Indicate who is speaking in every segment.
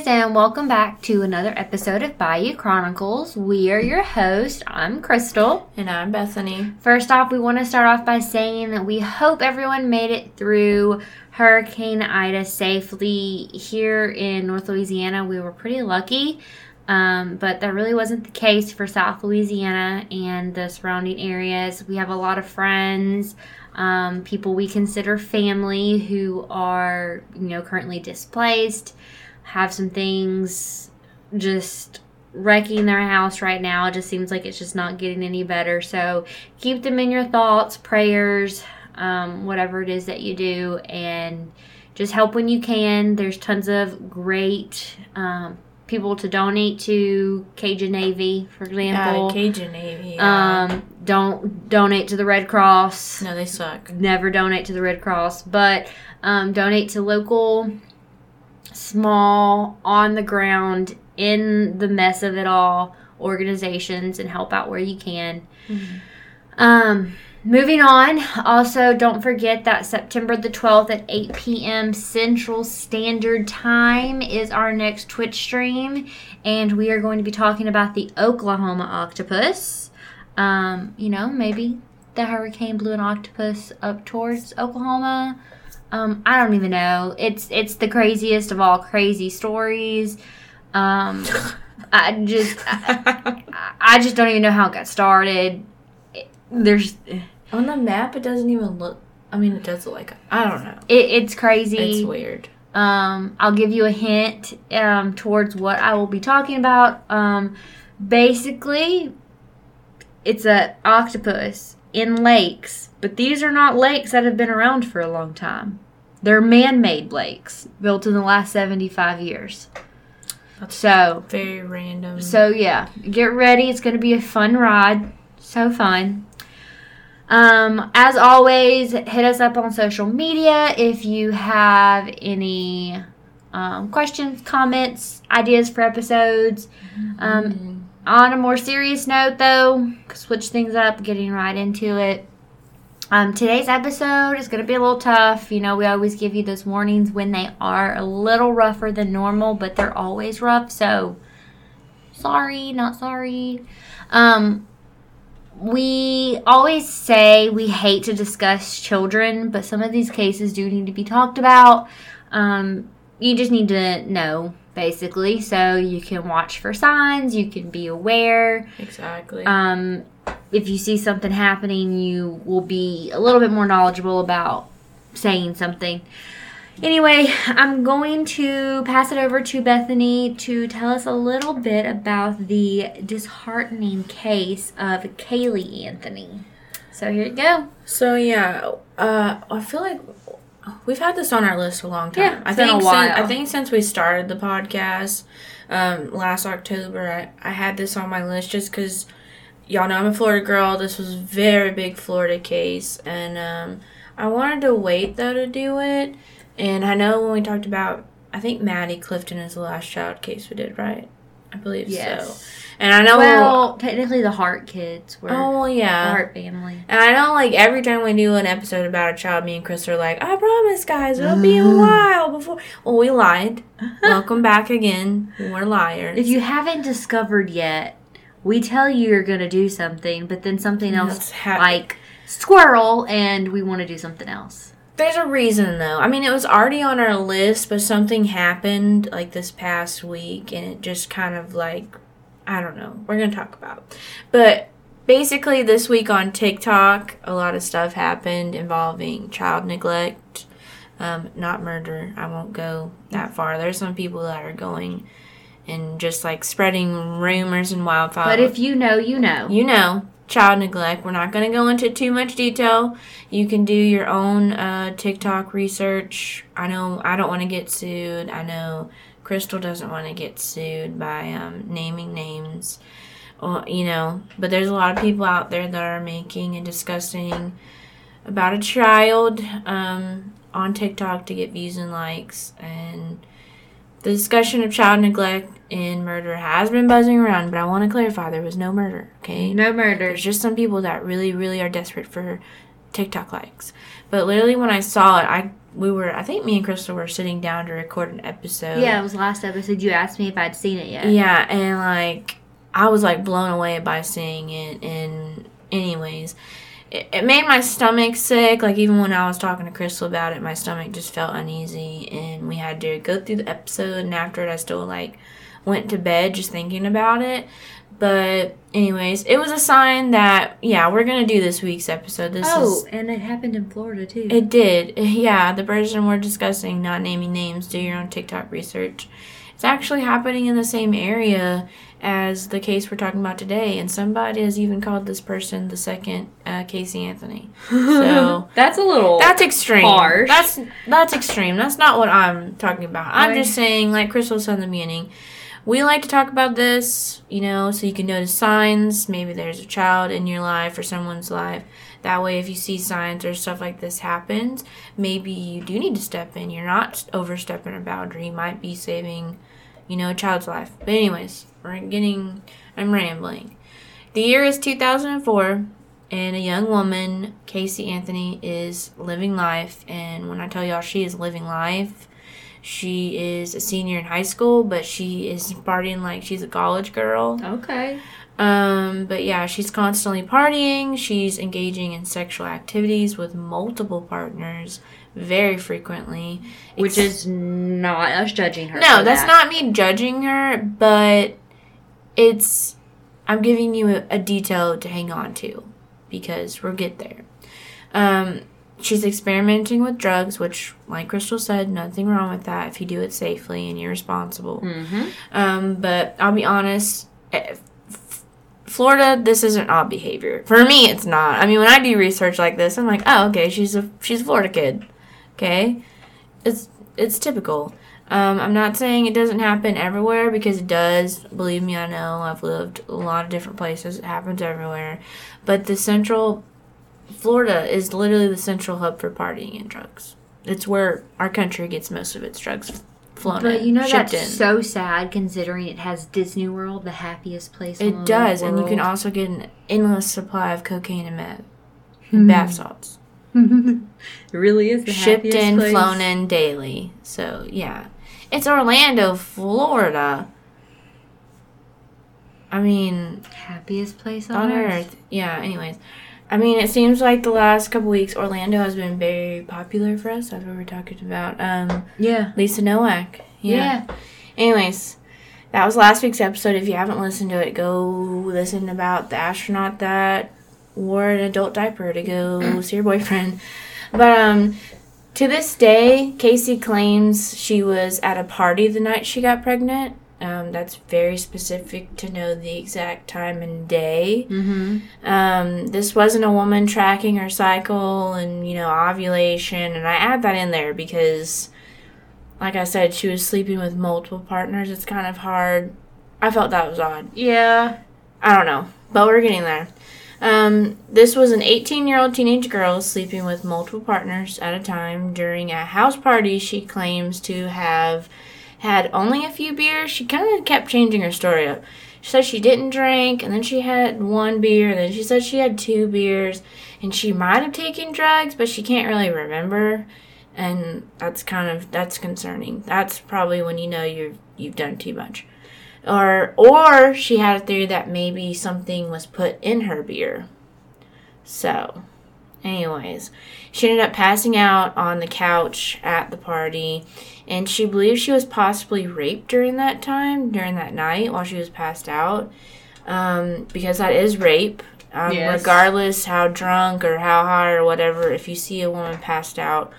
Speaker 1: Guys, and welcome back to another episode of Bayou Chronicles. We are your host. I'm Crystal.
Speaker 2: And I'm Bethany.
Speaker 1: First off, we want to start off by saying that we hope everyone made it through Hurricane Ida safely. Here in North Louisiana, we were pretty lucky, um, but that really wasn't the case for South Louisiana and the surrounding areas. We have a lot of friends. Um, people we consider family who are, you know, currently displaced have some things just wrecking their house right now. It just seems like it's just not getting any better. So keep them in your thoughts, prayers, um, whatever it is that you do, and just help when you can. There's tons of great um, people to donate to Cajun Navy, for example.
Speaker 2: Yeah, Cajun Navy. Yeah.
Speaker 1: Um, don't donate to the Red Cross.
Speaker 2: no, they suck.
Speaker 1: Never donate to the Red Cross, but um, donate to local small, on the ground, in the mess of it all organizations and help out where you can.
Speaker 2: Mm-hmm.
Speaker 1: Um, moving on, also don't forget that September the 12th at 8 p.m. Central Standard Time is our next Twitch stream, and we are going to be talking about the Oklahoma octopus. Um, you know, maybe the hurricane blew an octopus up towards Oklahoma. Um, I don't even know. It's it's the craziest of all crazy stories. Um, I just I, I just don't even know how it got started. It- there's
Speaker 2: On the map, it doesn't even look. I mean, it does look like. I don't know.
Speaker 1: it's crazy.
Speaker 2: It's weird.
Speaker 1: Um, I'll give you a hint um, towards what I will be talking about. Um, basically, it's a octopus in lakes, but these are not lakes that have been around for a long time. They're man-made lakes built in the last 75 years.
Speaker 2: That's
Speaker 1: So,
Speaker 2: very random.
Speaker 1: so yeah, get ready. It's going to be a fun ride. So fun. Um, as always, hit us up on social media if you have any um, questions, comments, ideas for episodes. Um, on a more serious note, though, switch things up, getting right into it. Um, today's episode is going to be a little tough. You know, we always give you those warnings when they are a little rougher than normal, but they're always rough. So, sorry, not sorry. Um, we always say we hate to discuss children, but some of these cases do need to be talked about. Um, you just need to know, basically, so you can watch for signs, you can be aware.
Speaker 2: exactly.
Speaker 1: Um, if you see something happening, you will be a little bit more knowledgeable about saying something. Anyway, I'm going to pass it over to Bethany to tell us a little bit about the disheartening case of Caylee Anthony. So here you go.
Speaker 2: so yeah, uh, I feel like we've had this on our list a long time.
Speaker 1: Yeah,
Speaker 2: I
Speaker 1: it's been a
Speaker 2: think
Speaker 1: while.
Speaker 2: Since, I think since we started the podcast um, last October, I, I had this on my list just because y'all know I'm a Florida girl. This was a very big Florida case, and um, I wanted to wait though to do it. And I know when we talked about, I think Maddie Clifton is the last child case we did, right? I believe so. And I know,
Speaker 1: Well, technically, the Hart kids were
Speaker 2: oh
Speaker 1: the
Speaker 2: yeah.
Speaker 1: Hart family.
Speaker 2: And I know, like, every time we do an episode about a child, me and Chris are like, I promise, guys, it'll be a while before. Well, we lied. Welcome back again. We're liars.
Speaker 1: If you haven't discovered yet, we tell you you're going to do something, but then something else
Speaker 2: ha-
Speaker 1: like squirrel, and we want to do something else.
Speaker 2: There's a reason, though. I mean, it was already on our list, but something happened, like, this past week, and it just kind of, like, I don't know. We're going to talk about. But basically, this week on TikTok, a lot of stuff happened involving child neglect, um, not murder. I won't go that far. There's some people that are going and just, like, spreading rumors and wildfire.
Speaker 1: But if you know, you know.
Speaker 2: you know child neglect. We're not going to go into too much detail. You can do your own uh, tiktok research. I know i don't want to get sued. I know crystal doesn't want to get sued by um, naming names. You know but there's a lot of people out there that are making and discussing about a child um, on tiktok to get views and likes. And the discussion of child neglect and murder has been buzzing around, but I want to clarify there was no murder, okay?
Speaker 1: no murder.
Speaker 2: There's just some people that really, really are desperate for TikTok likes. But literally, when I saw it, I we were I think me and Crystal were sitting down to record an episode.
Speaker 1: Yeah, it was last episode. You asked me if I'd seen it yet.
Speaker 2: Yeah, and like I was like blown away by seeing it. And anyways, it, it made my stomach sick. Like even when I was talking to Crystal about it, my stomach just felt uneasy, and we had to go through the episode. And after it, I still like went to bed just thinking about it. But anyways, it was a sign that yeah, we're gonna do this week's episode. This
Speaker 1: Oh,
Speaker 2: is
Speaker 1: and it happened in Florida too.
Speaker 2: it did. Yeah, the person we're discussing, not naming names, do your own TikTok research. It's actually happening in the same area as the case we're talking about today, and somebody has even called this person the second uh, Casey Anthony. So
Speaker 1: that's a little.
Speaker 2: that's extreme.
Speaker 1: Harsh.
Speaker 2: That's that's extreme. That's not what I'm talking about. I'm just saying, like Crystal said in the beginning, we like to talk about this, you know, so you can notice signs. Maybe there's a child in your life or someone's life. That way, if you see signs or stuff like this happens, maybe you do need to step in. You're not overstepping a boundary. You might be saving, you know, a child's life. But anyways, we're getting. I'm rambling. The year is 2004 and a young woman, Casey Anthony, is living life. And when I tell y'all she is living life, she is a senior in high school, but she is partying like she's a college girl.
Speaker 1: okay.
Speaker 2: Um, but yeah, she's constantly partying. She's engaging in sexual activities with multiple partners very frequently.
Speaker 1: Which is not us judging her.
Speaker 2: no, that's
Speaker 1: that.
Speaker 2: not me judging her, but it's I'm giving you a, a detail to hang on to because we'll get there. Um, she's experimenting with drugs, which, like Crystal said, nothing wrong with that if you do it safely and you're responsible.
Speaker 1: Mm-hmm.
Speaker 2: Um, but I'll be honest, eh, F- Florida, this isn't odd behavior. For me, it's not. I mean, when I do research like this, I'm like, oh, okay, she's a she's a Florida kid. Okay, it's it's typical. Um, I'm not saying it doesn't happen everywhere because it does. Believe me, I know. I've lived a lot of different places. It happens everywhere. But the central Florida is literally the central hub for partying and drugs. It's where our country gets most of its drugs flown
Speaker 1: But
Speaker 2: in,
Speaker 1: you know that's
Speaker 2: in.
Speaker 1: so sad considering it has Disney World, the happiest place.
Speaker 2: It does, and you can also get an endless supply of cocaine and meth, and bath salts,
Speaker 1: it really is the
Speaker 2: shipped
Speaker 1: happiest
Speaker 2: in,
Speaker 1: place.
Speaker 2: flown in daily. So yeah, it's Orlando, Florida. I mean,
Speaker 1: Happiest place on,
Speaker 2: on
Speaker 1: earth.
Speaker 2: Earth. Yeah. Anyways, I mean, it seems like the last couple weeks Orlando has been very popular for us. That's what we're talking about. Um,
Speaker 1: Yeah.
Speaker 2: Lisa Nowak.
Speaker 1: Yeah.
Speaker 2: Anyways, that was last week's episode. If you haven't listened to it, go listen about the astronaut that wore an adult diaper to go see her boyfriend. But um to this day, Casey claims she was at a party the night she got pregnant. Um, that's very specific to know the exact time and day.
Speaker 1: Mm-hmm.
Speaker 2: Um, this wasn't a woman tracking her cycle and, you know, ovulation. And I add that in there because, like I said, she was sleeping with multiple partners. It's kind of hard. I felt that was odd.
Speaker 1: Yeah.
Speaker 2: I don't know, but we're getting there. Um, this was an 18 year old teenage girl sleeping with multiple partners at a time during a house party she claims to have had only a few beers. She kind of kept changing her story up. She said she didn't drink, and then she had one beer, and then she said she had two beers, and she might have taken drugs, but she can't really remember. And that's kind of that's concerning. That's probably when you know you've you've done too much or or she had a theory that maybe something was put in her beer. So, anyways, she ended up passing out on the couch at the party, and she believes she was possibly raped during that time, during that night while she was passed out, um, because that is rape. Um,
Speaker 1: Yes.
Speaker 2: Regardless how drunk or how high or whatever, if you see a woman passed out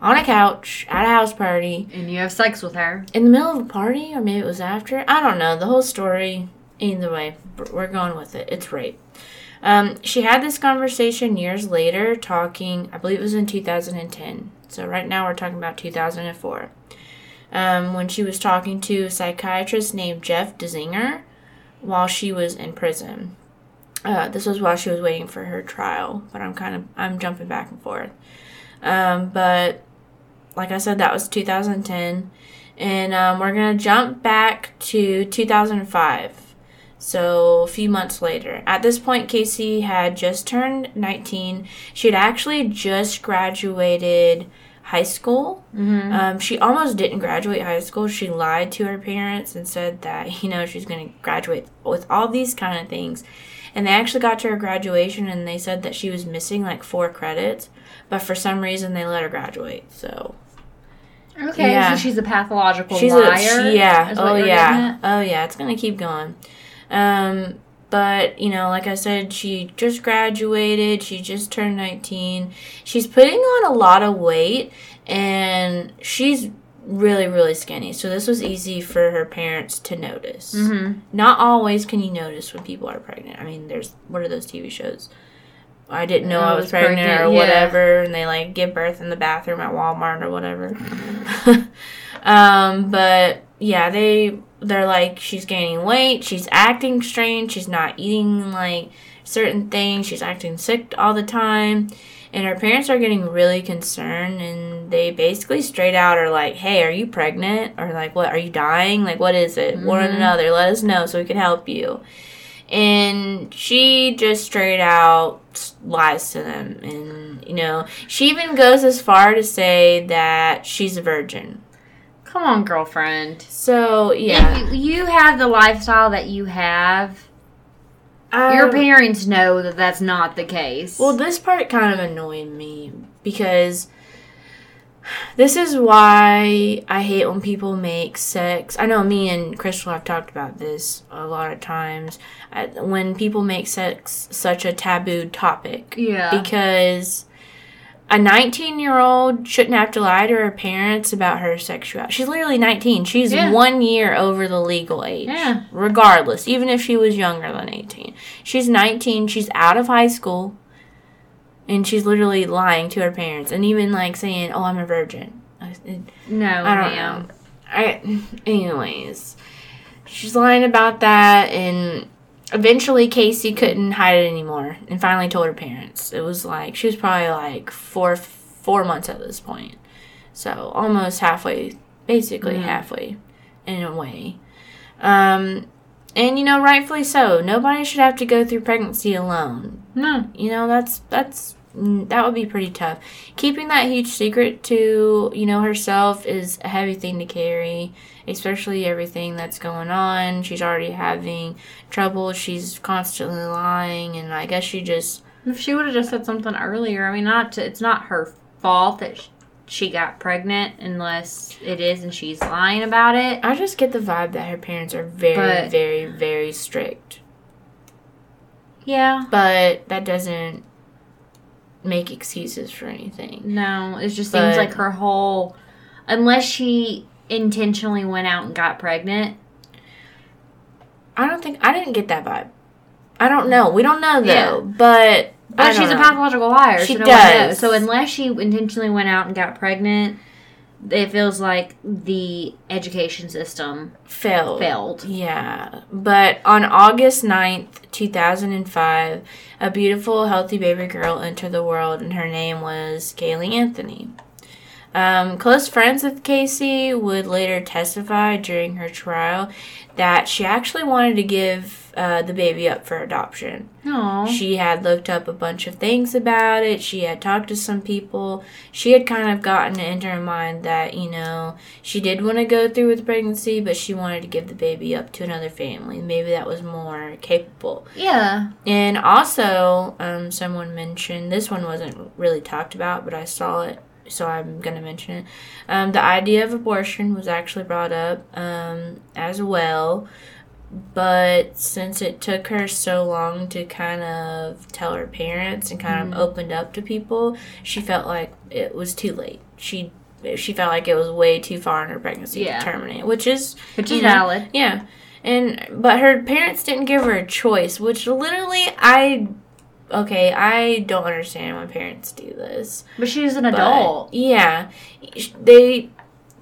Speaker 2: on a couch at a house party,
Speaker 1: And you have sex with her.
Speaker 2: in the middle of a party, or maybe it was after. I don't know. The whole story, either way, we're going with it. It's rape. Um, she had this conversation years later, talking, I believe it was in 2010. So right now we're talking about 2004. Um, when she was talking to a psychiatrist named Jeff Danziger while she was in prison. Uh, this was while she was waiting for her trial, but I'm kind of I'm jumping back and forth. Um, but like I said, that was 2010. And um, we're to jump back to 2005. So a few months later. At this point, Casey had just turned 19. She had actually just graduated high school.
Speaker 1: Mm-hmm.
Speaker 2: Um, she almost didn't graduate high school. She lied to her parents and said that, you know, she's going to graduate with all these kind of things. And they actually got to her graduation and they said that she was missing like four credits, but for some reason they let her graduate. So
Speaker 1: okay,
Speaker 2: yeah.
Speaker 1: so she's a pathological
Speaker 2: she's
Speaker 1: liar.
Speaker 2: a she, yeah. Oh yeah. Oh yeah. It's gonna keep going. Um, but you know, like I said, she just graduated. She just turned nineteen. She's putting on a lot of weight, and she's really really skinny. So this was easy for her parents to notice.
Speaker 1: Mm-hmm.
Speaker 2: Not always can you notice when people are pregnant. I mean, there's what are those TV shows? I didn't know
Speaker 1: Oh,
Speaker 2: I
Speaker 1: I
Speaker 2: was
Speaker 1: was
Speaker 2: pregnant,
Speaker 1: pregnant,
Speaker 2: or
Speaker 1: yeah.
Speaker 2: whatever, and they like give birth in the bathroom at Walmart or whatever. um, but yeah, they they're like she's gaining weight, she's acting strange, she's not eating like certain things, she's acting sick all the time. And her parents are getting really concerned, and they basically straight out are like, "Hey, are you pregnant? Or like, what? Are you dying? Like, what is it? One or
Speaker 1: Mhm.
Speaker 2: another. Let us know so we can help you." And she just straight out lies to them, and you know, she even goes as far to say that she's a virgin.
Speaker 1: Come on, girlfriend.
Speaker 2: So yeah,
Speaker 1: If you, have the lifestyle that you have,
Speaker 2: Um,
Speaker 1: your parents know that that's not the case.
Speaker 2: Well, this part kind of annoyed me because this is why I hate when people make sex. I know me and Crystal have talked about this a lot of times. I, when people make sex such a taboo topic,
Speaker 1: yeah.
Speaker 2: because a 19 year old shouldn't have to lie to her parents about her sexuality. She's literally 19. She's
Speaker 1: Yeah.
Speaker 2: one year over the legal age.
Speaker 1: Yeah.
Speaker 2: Regardless, even if she was younger than 18. She's 19. She's out of high school. And she's literally lying to her parents and even like saying, oh, I'm a virgin.
Speaker 1: No,
Speaker 2: I don't
Speaker 1: ma'am.
Speaker 2: know. I, anyways, she's lying about that, and eventually Casey couldn't hide it anymore, and finally told her parents. It was like she was probably like four four months at this point, so almost halfway, basically halfway, in a way. Um, and you know, rightfully so. Nobody should have to go through pregnancy alone
Speaker 1: No.
Speaker 2: you know that's that's that would be pretty tough keeping that huge secret to you know herself is a heavy thing to carry especially everything that's going on she's already having trouble she's constantly lying and i guess she just
Speaker 1: If she would have just said something earlier, I mean, not to, it's not her fault that sh- she got pregnant unless it is and she's lying about it.
Speaker 2: i just get the vibe that her parents are very
Speaker 1: But-
Speaker 2: very very strict
Speaker 1: Yeah.
Speaker 2: but that doesn't make excuses for anything
Speaker 1: No, it just seems like her whole, unless she intentionally went out and got pregnant.
Speaker 2: i don't think i didn't get that vibe i don't know we don't know though
Speaker 1: Yeah.
Speaker 2: but I
Speaker 1: But she's a pathological liar.
Speaker 2: She
Speaker 1: so no
Speaker 2: does.
Speaker 1: So unless she intentionally went out and got pregnant, it feels like the education system
Speaker 2: failed
Speaker 1: failed.
Speaker 2: Yeah, but on August 9th, 2005, a beautiful, healthy baby girl entered the world, and her name was Caylee Anthony. Um, close friends with Casey would later testify during her trial that she actually wanted to give uh, the baby up for adoption.
Speaker 1: No.
Speaker 2: She had looked up a bunch of things about it. She had talked to some people. She had kind of gotten it into her mind that, you know, she did want to go through with pregnancy, but she wanted to give the baby up to another family. Maybe that was more capable.
Speaker 1: Yeah.
Speaker 2: And also, um, someone mentioned this one wasn't really talked about, but I saw it, so I'm going to mention it. Um, the idea of abortion was actually brought up um, as well, but since it took her so long to kind of tell her parents and kind
Speaker 1: Mhm.
Speaker 2: of opened up to people, she felt like it was too late. She she felt like it was way too far in her pregnancy
Speaker 1: Yeah.
Speaker 2: to terminate, which is
Speaker 1: Which is
Speaker 2: know,
Speaker 1: valid.
Speaker 2: yeah. And but her parents didn't give her a choice, which literally I okay, I don't understand why parents do this.
Speaker 1: But she's an
Speaker 2: But,
Speaker 1: adult.
Speaker 2: yeah. They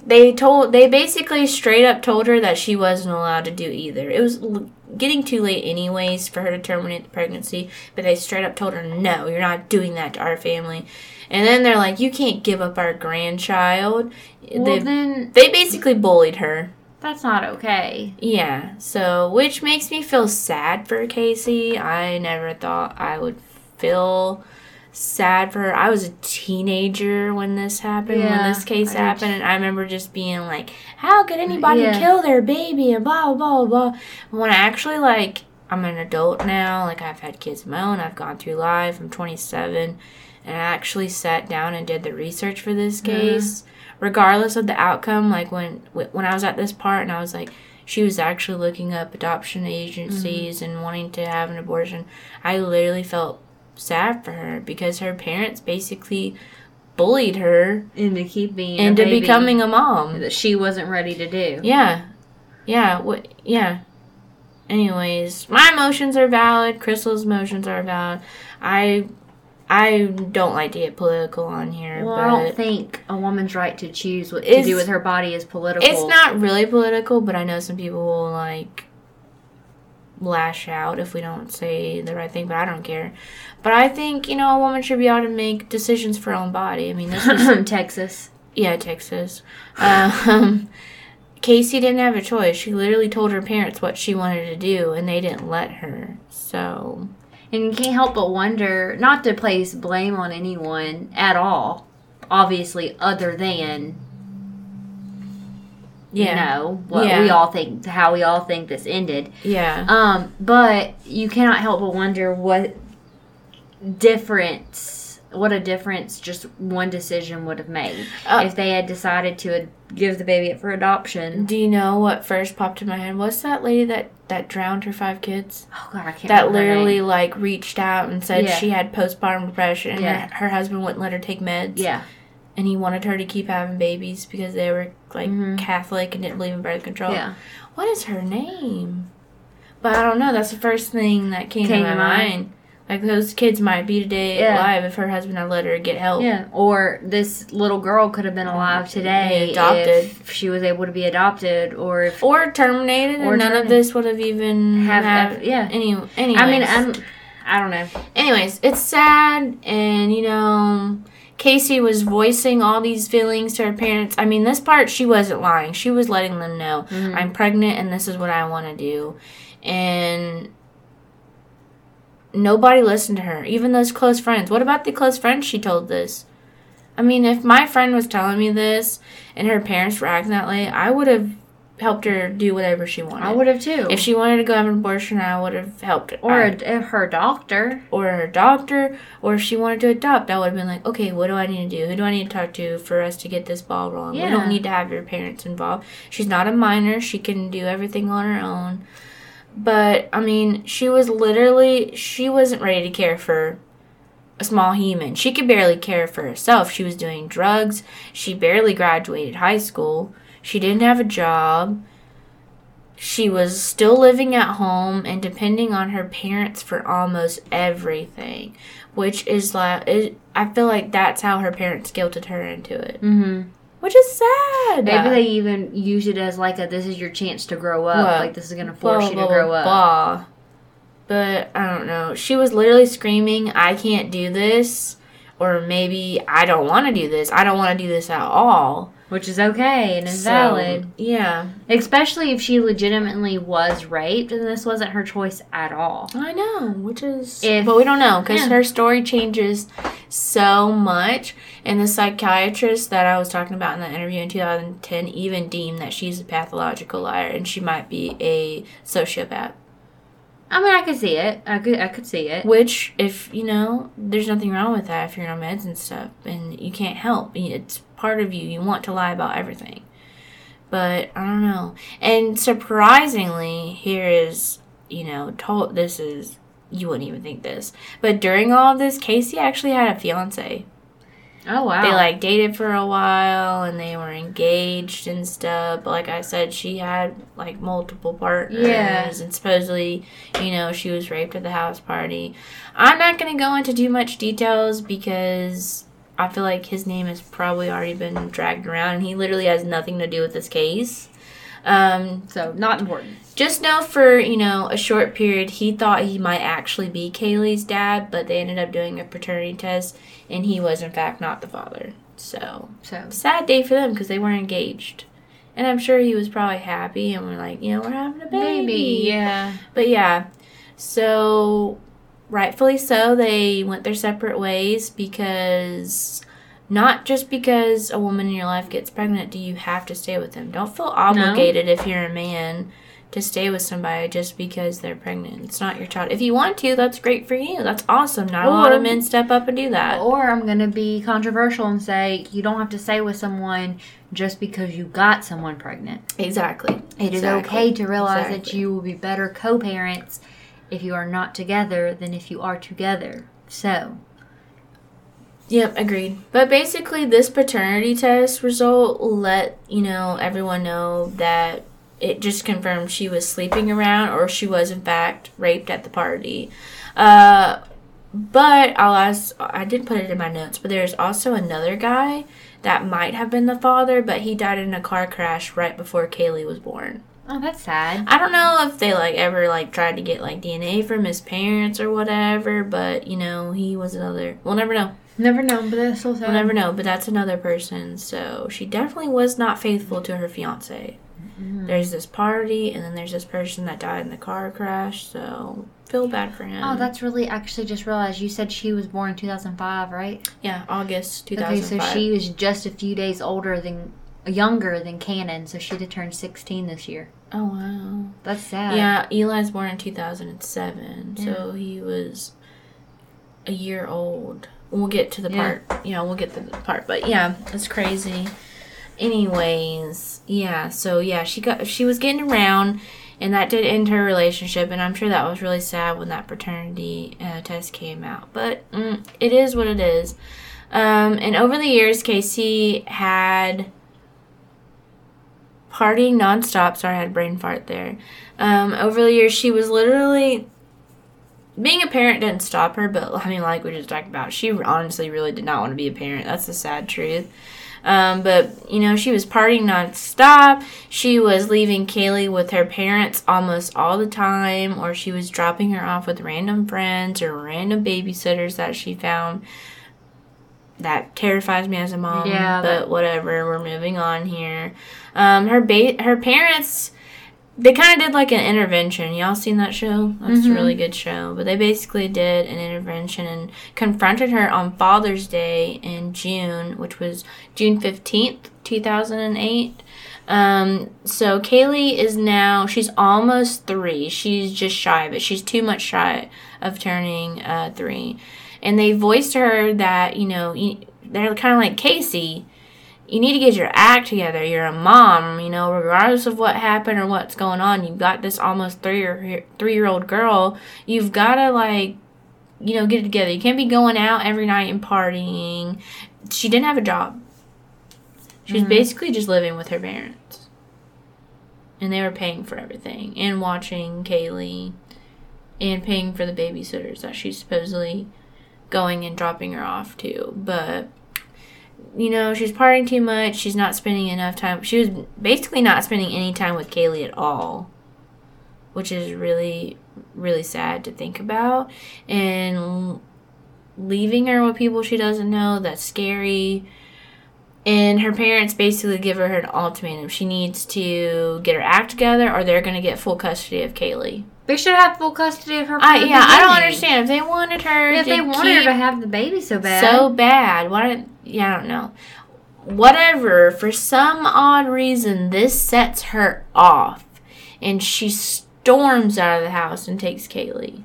Speaker 2: they told they basically straight up told her that she wasn't allowed to do either. It was l- getting too late anyways for her to terminate the pregnancy, but they straight up told her, "No, you're not doing that to our family." And then they're like, "You can't give up our grandchild."
Speaker 1: Well,
Speaker 2: they
Speaker 1: then
Speaker 2: they basically bullied her.
Speaker 1: that's not okay.
Speaker 2: Yeah, so which makes me feel sad for Casey. I never thought I would feel sad for her. I was a teenager when this happened, when this case
Speaker 1: I did
Speaker 2: happened, and I remember just being like, "How could anybody
Speaker 1: Yeah.
Speaker 2: kill their baby?" and blah blah blah. blah. When I actually like, I'm an adult now. Like I've had kids of my own. I've gone through life. I'm 27, and I actually sat down and did the research for this
Speaker 1: Mm-hmm.
Speaker 2: case, regardless of the outcome. Like when when I was at this part, and I was like. She was actually looking up adoption agencies
Speaker 1: Mm-hmm.
Speaker 2: and wanting to have an abortion. I literally felt sad for her because her parents basically bullied her
Speaker 1: Into keeping a
Speaker 2: into becoming a mom.
Speaker 1: that she wasn't ready to do.
Speaker 2: Yeah. Yeah, what yeah. Anyways, my emotions are valid, Crystal's emotions are valid. I I don't like to get political on here,
Speaker 1: Well, I don't think a woman's right to choose what to do with her body is political.
Speaker 2: it's not really political, but I know some people will like lash out if we don't say the right thing, but I don't care. But I think, you know, a woman should be able to make decisions for her own body. I mean, this was
Speaker 1: Texas.
Speaker 2: Yeah, Texas. Um, Casey didn't have a choice. She literally told her parents what she wanted to do, and they didn't let her. So,
Speaker 1: And you can't help but wonder, not to place blame on anyone at all, obviously, other than,
Speaker 2: yeah,
Speaker 1: you know, what
Speaker 2: Yeah.
Speaker 1: we all think, how we all think this ended.
Speaker 2: yeah,
Speaker 1: Um, but you cannot help but wonder what difference, what a difference just one decision would have made
Speaker 2: Uh,
Speaker 1: if they had decided to ad- give the baby up for adoption.
Speaker 2: Do you know what first popped in my head? What's that lady that that drowned her five kids?
Speaker 1: Oh God, I can't.
Speaker 2: That literally like reached out and said
Speaker 1: Yeah.
Speaker 2: she had postpartum depression, and
Speaker 1: Yeah.
Speaker 2: her, her husband wouldn't let her take meds.
Speaker 1: Yeah.
Speaker 2: And he wanted her to keep having babies because they were like
Speaker 1: Mhm.
Speaker 2: Catholic and didn't believe in birth control.
Speaker 1: Yeah.
Speaker 2: What is her name? But I don't know. That's the first thing that came,
Speaker 1: Came
Speaker 2: to my
Speaker 1: mind.
Speaker 2: mind. Like those kids might be today
Speaker 1: Yeah.
Speaker 2: alive if her husband had let her get help.
Speaker 1: Yeah, or this little girl could have been alive today
Speaker 2: adopted.
Speaker 1: if she was able to be adopted, or if
Speaker 2: Or terminated,
Speaker 1: Or
Speaker 2: none of this would have even
Speaker 1: have,
Speaker 2: have
Speaker 1: yeah.
Speaker 2: any. Anyways.
Speaker 1: I mean, I'm, I don't know.
Speaker 2: anyways, it's sad, and you know, Casey was voicing all these feelings to her parents. I mean, this part she wasn't lying; she was letting them know
Speaker 1: Mhm.
Speaker 2: I'm pregnant, and this is what I want to do, and nobody listened to her, even those close friends. What about the close friends she told this? I mean, if my friend was telling me this and her parents were acting that way, I would have helped her do whatever she wanted.
Speaker 1: I would have too.
Speaker 2: If she wanted to go have an abortion, I would have helped.
Speaker 1: or
Speaker 2: I-
Speaker 1: her doctor.
Speaker 2: or her doctor, or if she wanted to adopt, I would have been like, okay, what do I need to do? Who do I need to talk to for us to get this ball rolling? We don't need to have your parents involved. She's not a minor; she can do everything on her own. But I mean, she was literally she wasn't ready to care for a small human. She could barely care for herself. She was doing drugs. She barely graduated high school. She didn't have a job. She was still living at home and depending on her parents for almost everything, which is like it, I feel like that's how her parents guilted her into it,
Speaker 1: Mm-hmm.
Speaker 2: which is sad.
Speaker 1: Maybe they even use it as like a this is your chance to grow up.
Speaker 2: What?
Speaker 1: Like this is gonna force
Speaker 2: blah,
Speaker 1: you
Speaker 2: blah,
Speaker 1: to grow
Speaker 2: blah,
Speaker 1: up.
Speaker 2: But I don't know. She was literally screaming, "I can't do this," or maybe I don't want to do this. I don't want to do this at all.
Speaker 1: Which is okay and is
Speaker 2: So,
Speaker 1: valid.
Speaker 2: Yeah,
Speaker 1: Especially if she legitimately was raped and this wasn't her choice at all.
Speaker 2: I know, which is,
Speaker 1: If-
Speaker 2: but we don't know because
Speaker 1: yeah.
Speaker 2: her story changes so much. And the psychiatrist that I was talking about in the interview in 2010 even deemed that she's a pathological liar and she might be a sociopath.
Speaker 1: I mean, I could see it. I could, I could see it.
Speaker 2: Which, if you know, there's nothing wrong with that if you're on meds and stuff, and you can't help. It's part of you. You want to lie about everything, but I don't know. And surprisingly, here is you know, told this is you wouldn't even think this, but during all of this, Casey actually had a fiance.
Speaker 1: Oh wow.
Speaker 2: They like dated for a while and they were engaged and stuff. But like I said, she had like multiple partners
Speaker 1: Yeah.
Speaker 2: and supposedly, you know, she was raped at the house party. I'm not gonna go into too much details because I feel like his name has probably already been dragged around and he literally has nothing to do with this case. Um,
Speaker 1: so not important.
Speaker 2: just know for you know a short period he thought he might actually be Caylee's dad, but they ended up doing a paternity test and he was in fact not the father. So
Speaker 1: So
Speaker 2: sad day for them because they weren't engaged, and I'm sure he was probably happy and we're like, you know, we're having a baby.
Speaker 1: baby, yeah.
Speaker 2: But yeah, so rightfully so, they went their separate ways because not just because a woman in your life gets pregnant do you have to stay with them. Don't feel obligated if you're a man to stay with somebody just because they're pregnant. It's not your child. If you want to, that's great for you. That's awesome. Not a lot of men step up and do that.
Speaker 1: Or I'm going to be controversial and say you don't have to stay with someone just because you got someone pregnant.
Speaker 2: Exactly.
Speaker 1: It is
Speaker 2: Exactly.
Speaker 1: okay to realize that you will be better co parents if you are not together than if you are together. So,
Speaker 2: Yep, agreed. But basically, this paternity test result let you know everyone know that it just confirmed she was sleeping around or she was in fact raped at the party. Uh, but I'll ask. I did put it in my notes, but there's also another guy that might have been the father, but he died in a car crash right before Caylee was born.
Speaker 1: Oh, that's sad.
Speaker 2: I don't know if they like ever like tried to get like DNA from his parents or whatever, but you know he was another. We'll never know.
Speaker 1: Never know, but that's so sad.
Speaker 2: We'll never know, but that's another person. So she definitely was not faithful to her fiance.
Speaker 1: Mm-hmm.
Speaker 2: There's this party, and then there's this person that died in the car crash. So feel bad for him.
Speaker 1: Oh, that's really actually just realized you said she was born in 2005, right?
Speaker 2: yeah, August 2005.
Speaker 1: Okay,
Speaker 2: 2005.
Speaker 1: so she was just a few days older than, younger than Cannon, so she'd have turned 16 this year.
Speaker 2: Oh wow.
Speaker 1: That's sad.
Speaker 2: Yeah, Eli's born in 2007, so he was a year old. We'll get to the
Speaker 1: Yeah.
Speaker 2: part. Yeah, we'll get to the part. But yeah, it's crazy. Anyways, yeah. So yeah, she got she was getting around, and that did end her relationship. And I'm sure that was really sad when that paternity uh, test came out. But mm, it is what it is. Um, and over the years, Casey had partying nonstop. Sorry, I had brain fart there. Um, over the years, she was literally being a parent didn't stop her, but I mean, like we just talked about, she honestly really did not want to be a parent. That's the sad truth. Um, but you know, she was partying nonstop. She was leaving Caylee with her parents almost all the time, or she was dropping her off with random friends or random babysitters that she found. That terrifies me as a mom.
Speaker 1: Yeah,
Speaker 2: but
Speaker 1: that-
Speaker 2: whatever. We're moving on here. Um, her ba- her parents they kind of did like an intervention. Y'all seen that show? That's a
Speaker 1: Mhm.
Speaker 2: really good show. But they basically did an intervention and confronted her on Father's Day in June, which was June 15th, 2008. Um, so Caylee is now, she's almost three. She's just shy, but she's too much shy of turning uh, three. And they voiced to her that, you know, they're kind of like Casey you need to get your act together. You're a mom, you know, regardless of what happened or what's going on. You've got this almost three or three year old girl. You've got to like, you know, get it together. You can't be going out every night and partying. She didn't have a job. She was
Speaker 1: Mhm.
Speaker 2: basically just living with her parents, and they were paying for everything and watching Caylee, and paying for the babysitters that she supposedly going and dropping her off too. but you know, she's partying too much. She's not spending enough time. She was basically not spending any time with Caylee at all, which is really, really sad to think about. And leaving her with people she doesn't know, that's scary. And her parents basically give her an ultimatum. She needs to get her act together or they're going to get full custody of Caylee.
Speaker 1: They should have full custody of her.
Speaker 2: I, yeah, I don't understand. If they wanted her
Speaker 1: If
Speaker 2: to
Speaker 1: they wanted her to have the baby so bad.
Speaker 2: so bad. Why? don't? Yeah, I don't know. Whatever. For some odd reason, this sets her off, and she storms out of the house and takes Caylee.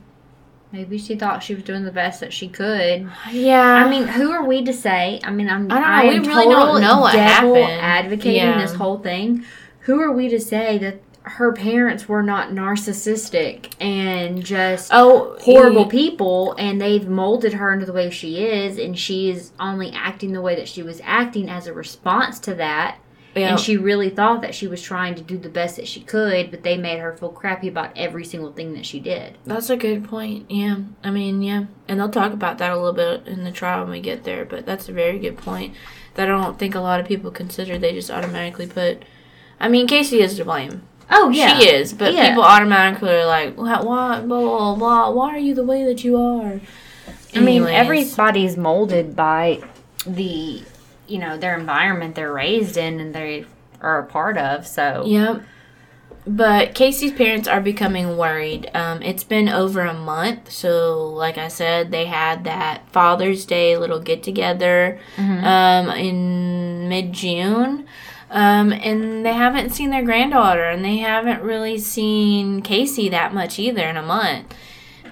Speaker 1: Maybe she thought she was doing the best that she could.
Speaker 2: Yeah.
Speaker 1: I mean, who are we to say? I mean, I'm.
Speaker 2: I don't know.
Speaker 1: I
Speaker 2: We really don't know what happened.
Speaker 1: advocating
Speaker 2: Yeah.
Speaker 1: this whole thing. Who are we to say that her parents were not narcissistic and just
Speaker 2: oh
Speaker 1: horrible
Speaker 2: yeah.
Speaker 1: people, and they've molded her into the way she is, and she is only acting the way that she was acting as a response to that.
Speaker 2: Yeah.
Speaker 1: And she really thought that she was trying to do the best that she could, but they made her feel crappy about every single thing that she did.
Speaker 2: That's a good point. Yeah. I mean, yeah. And they'll talk about that a little bit in the trial when we get there, but that's a very good point that I don't think a lot of people consider. They just automatically put. I mean, Casey is to blame.
Speaker 1: Oh yeah,
Speaker 2: She is, but
Speaker 1: Yeah.
Speaker 2: people automatically are like, why, why, blah, blah, blah, why are you the way that you are?
Speaker 1: I mean, everybody's molded by the, you know, their environment they're raised in and they are a part of. So
Speaker 2: Yep. But Casey's parents are becoming worried. Um, it's been over a month, so like I said, they had that Father's Day little get together um, in mid June. Um, and they haven't seen their granddaughter, and they haven't really seen Casey that much either in a month.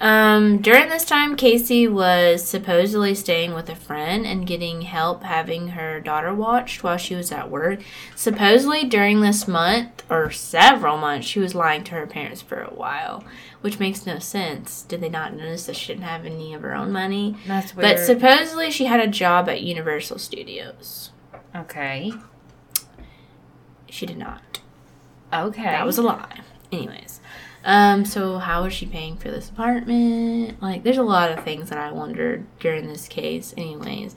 Speaker 2: Um, during this time, Casey was supposedly staying with a friend and getting help having her daughter watched while she was at work. Supposedly, during this month or several months, she was lying to her parents for a while, which makes no sense. Did they not notice that she didn't have any of her own money?
Speaker 1: That's weird.
Speaker 2: But supposedly, she had a job at Universal Studios.
Speaker 1: okay.
Speaker 2: She did not.
Speaker 1: Okay.
Speaker 2: That was a lie. Anyways. Um, so how is she paying for this apartment? Like, there's a lot of things that I wondered during this case. Anyways.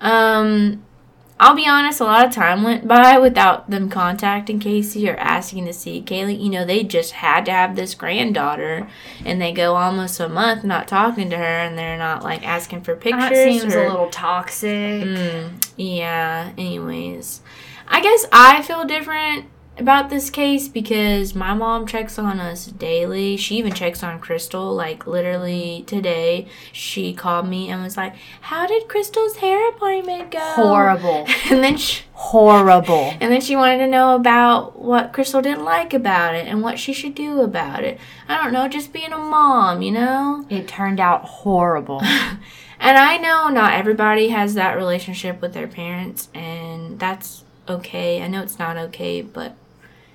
Speaker 2: Um, I'll be honest, a lot of time went by without them contacting Casey or asking to see Caylee. You know, they just had to have this granddaughter, and they go almost a month not talking to her, and they're not like asking for pictures.
Speaker 1: That seems
Speaker 2: or,
Speaker 1: a little toxic.
Speaker 2: Mm, yeah, anyways. I guess I feel different about this case because my mom checks on us daily. She even checks on Crystal. Like, literally today, she called me and was like, How did Crystal's hair appointment go?
Speaker 1: Horrible.
Speaker 2: And then she.
Speaker 1: Horrible.
Speaker 2: And then she wanted to know about what Crystal didn't like about it and what she should do about it. I don't know, just being a mom, you know?
Speaker 1: It turned out horrible.
Speaker 2: And I know not everybody has that relationship with their parents, and that's okay. I know it's not okay, but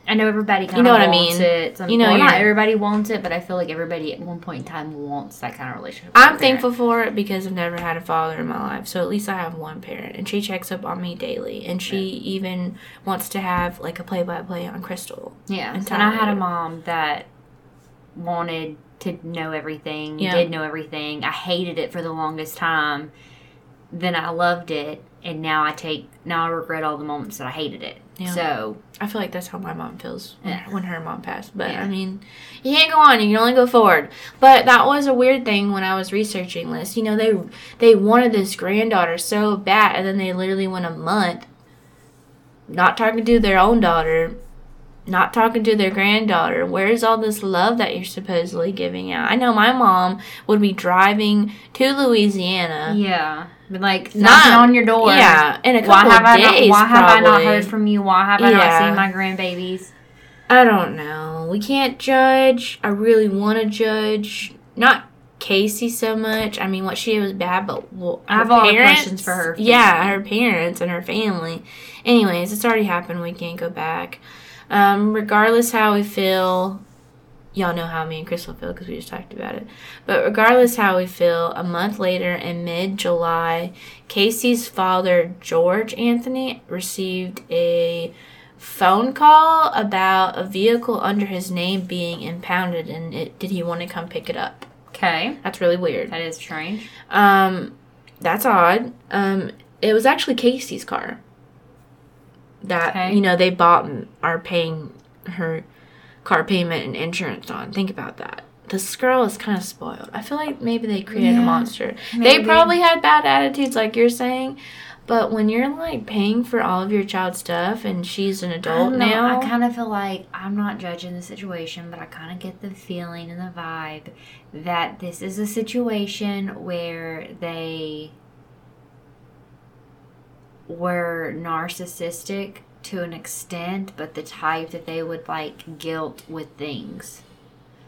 Speaker 1: I know everybody kind
Speaker 2: You know
Speaker 1: of
Speaker 2: what I
Speaker 1: wants
Speaker 2: mean.
Speaker 1: it. Some,
Speaker 2: You know,
Speaker 1: well, not everybody wants it, but I feel like everybody at one point in time wants that kind of relationship.
Speaker 2: I'm thankful for it because I've never had a father in my life. So at least I have one parent, and she checks up on me daily, and she even wants to have like a play by play on Crystal.
Speaker 1: Yeah.
Speaker 2: and
Speaker 1: And I had a mom that wanted to know everything,
Speaker 2: Yeah.
Speaker 1: did know everything. I hated it for the longest time. Then I loved it, and now I take now I regret all the moments that I hated it.
Speaker 2: Yeah.
Speaker 1: So
Speaker 2: I feel like that's how my mom feels when,
Speaker 1: Yeah.
Speaker 2: when her mom passed. But
Speaker 1: Yeah.
Speaker 2: I mean, you can't go on; you can only go forward. But that was a weird thing when I was researching this. You know, they they wanted this granddaughter so bad, and then they literally went a month not talking to their own daughter, not talking to their granddaughter. Where's all this love that you're supposedly giving out? I know my mom would be driving to Louisiana.
Speaker 1: yeah, but like
Speaker 2: Not-
Speaker 1: knocking on your door.
Speaker 2: Yeah, in a couple
Speaker 1: Why have
Speaker 2: of
Speaker 1: I
Speaker 2: days.
Speaker 1: not? Why have I not heard from you? Why have I not seen my grandbabies?
Speaker 2: I don't know. We can't judge. I really want to judge. Not Casey so much. I mean, what she did was bad, but well,
Speaker 1: I have
Speaker 2: her
Speaker 1: a lot of questions for her
Speaker 2: Yeah, her parents and her family. Anyways, it's already happened. We can't go back. Um, regardless how we feel, y'all know how me and Crystal feel because we just talked about it. But regardless how we feel, a month later in mid July, Casey's father, George Anthony, received a phone call about a vehicle under his name being impounded and it, did he want to come pick it up?
Speaker 1: Okay,
Speaker 2: That's really weird.
Speaker 1: that is strange.
Speaker 2: Um, that's odd. Um, it was actually Casey's car. That
Speaker 1: Okay.
Speaker 2: you know they bought and are paying her car payment and insurance on. Think about that. This girl is kind of spoiled. I feel like maybe they created
Speaker 1: Yeah,
Speaker 2: a monster. They probably had bad attitudes, like you're saying. But when you're like paying for all of your child's stuff and she's an adult
Speaker 1: know,
Speaker 2: now,
Speaker 1: I kind of feel like I'm not judging the situation, but I kind of get the feeling and the vibe that this is a situation where they were narcissistic to an extent, but the type that they would like guilt with things.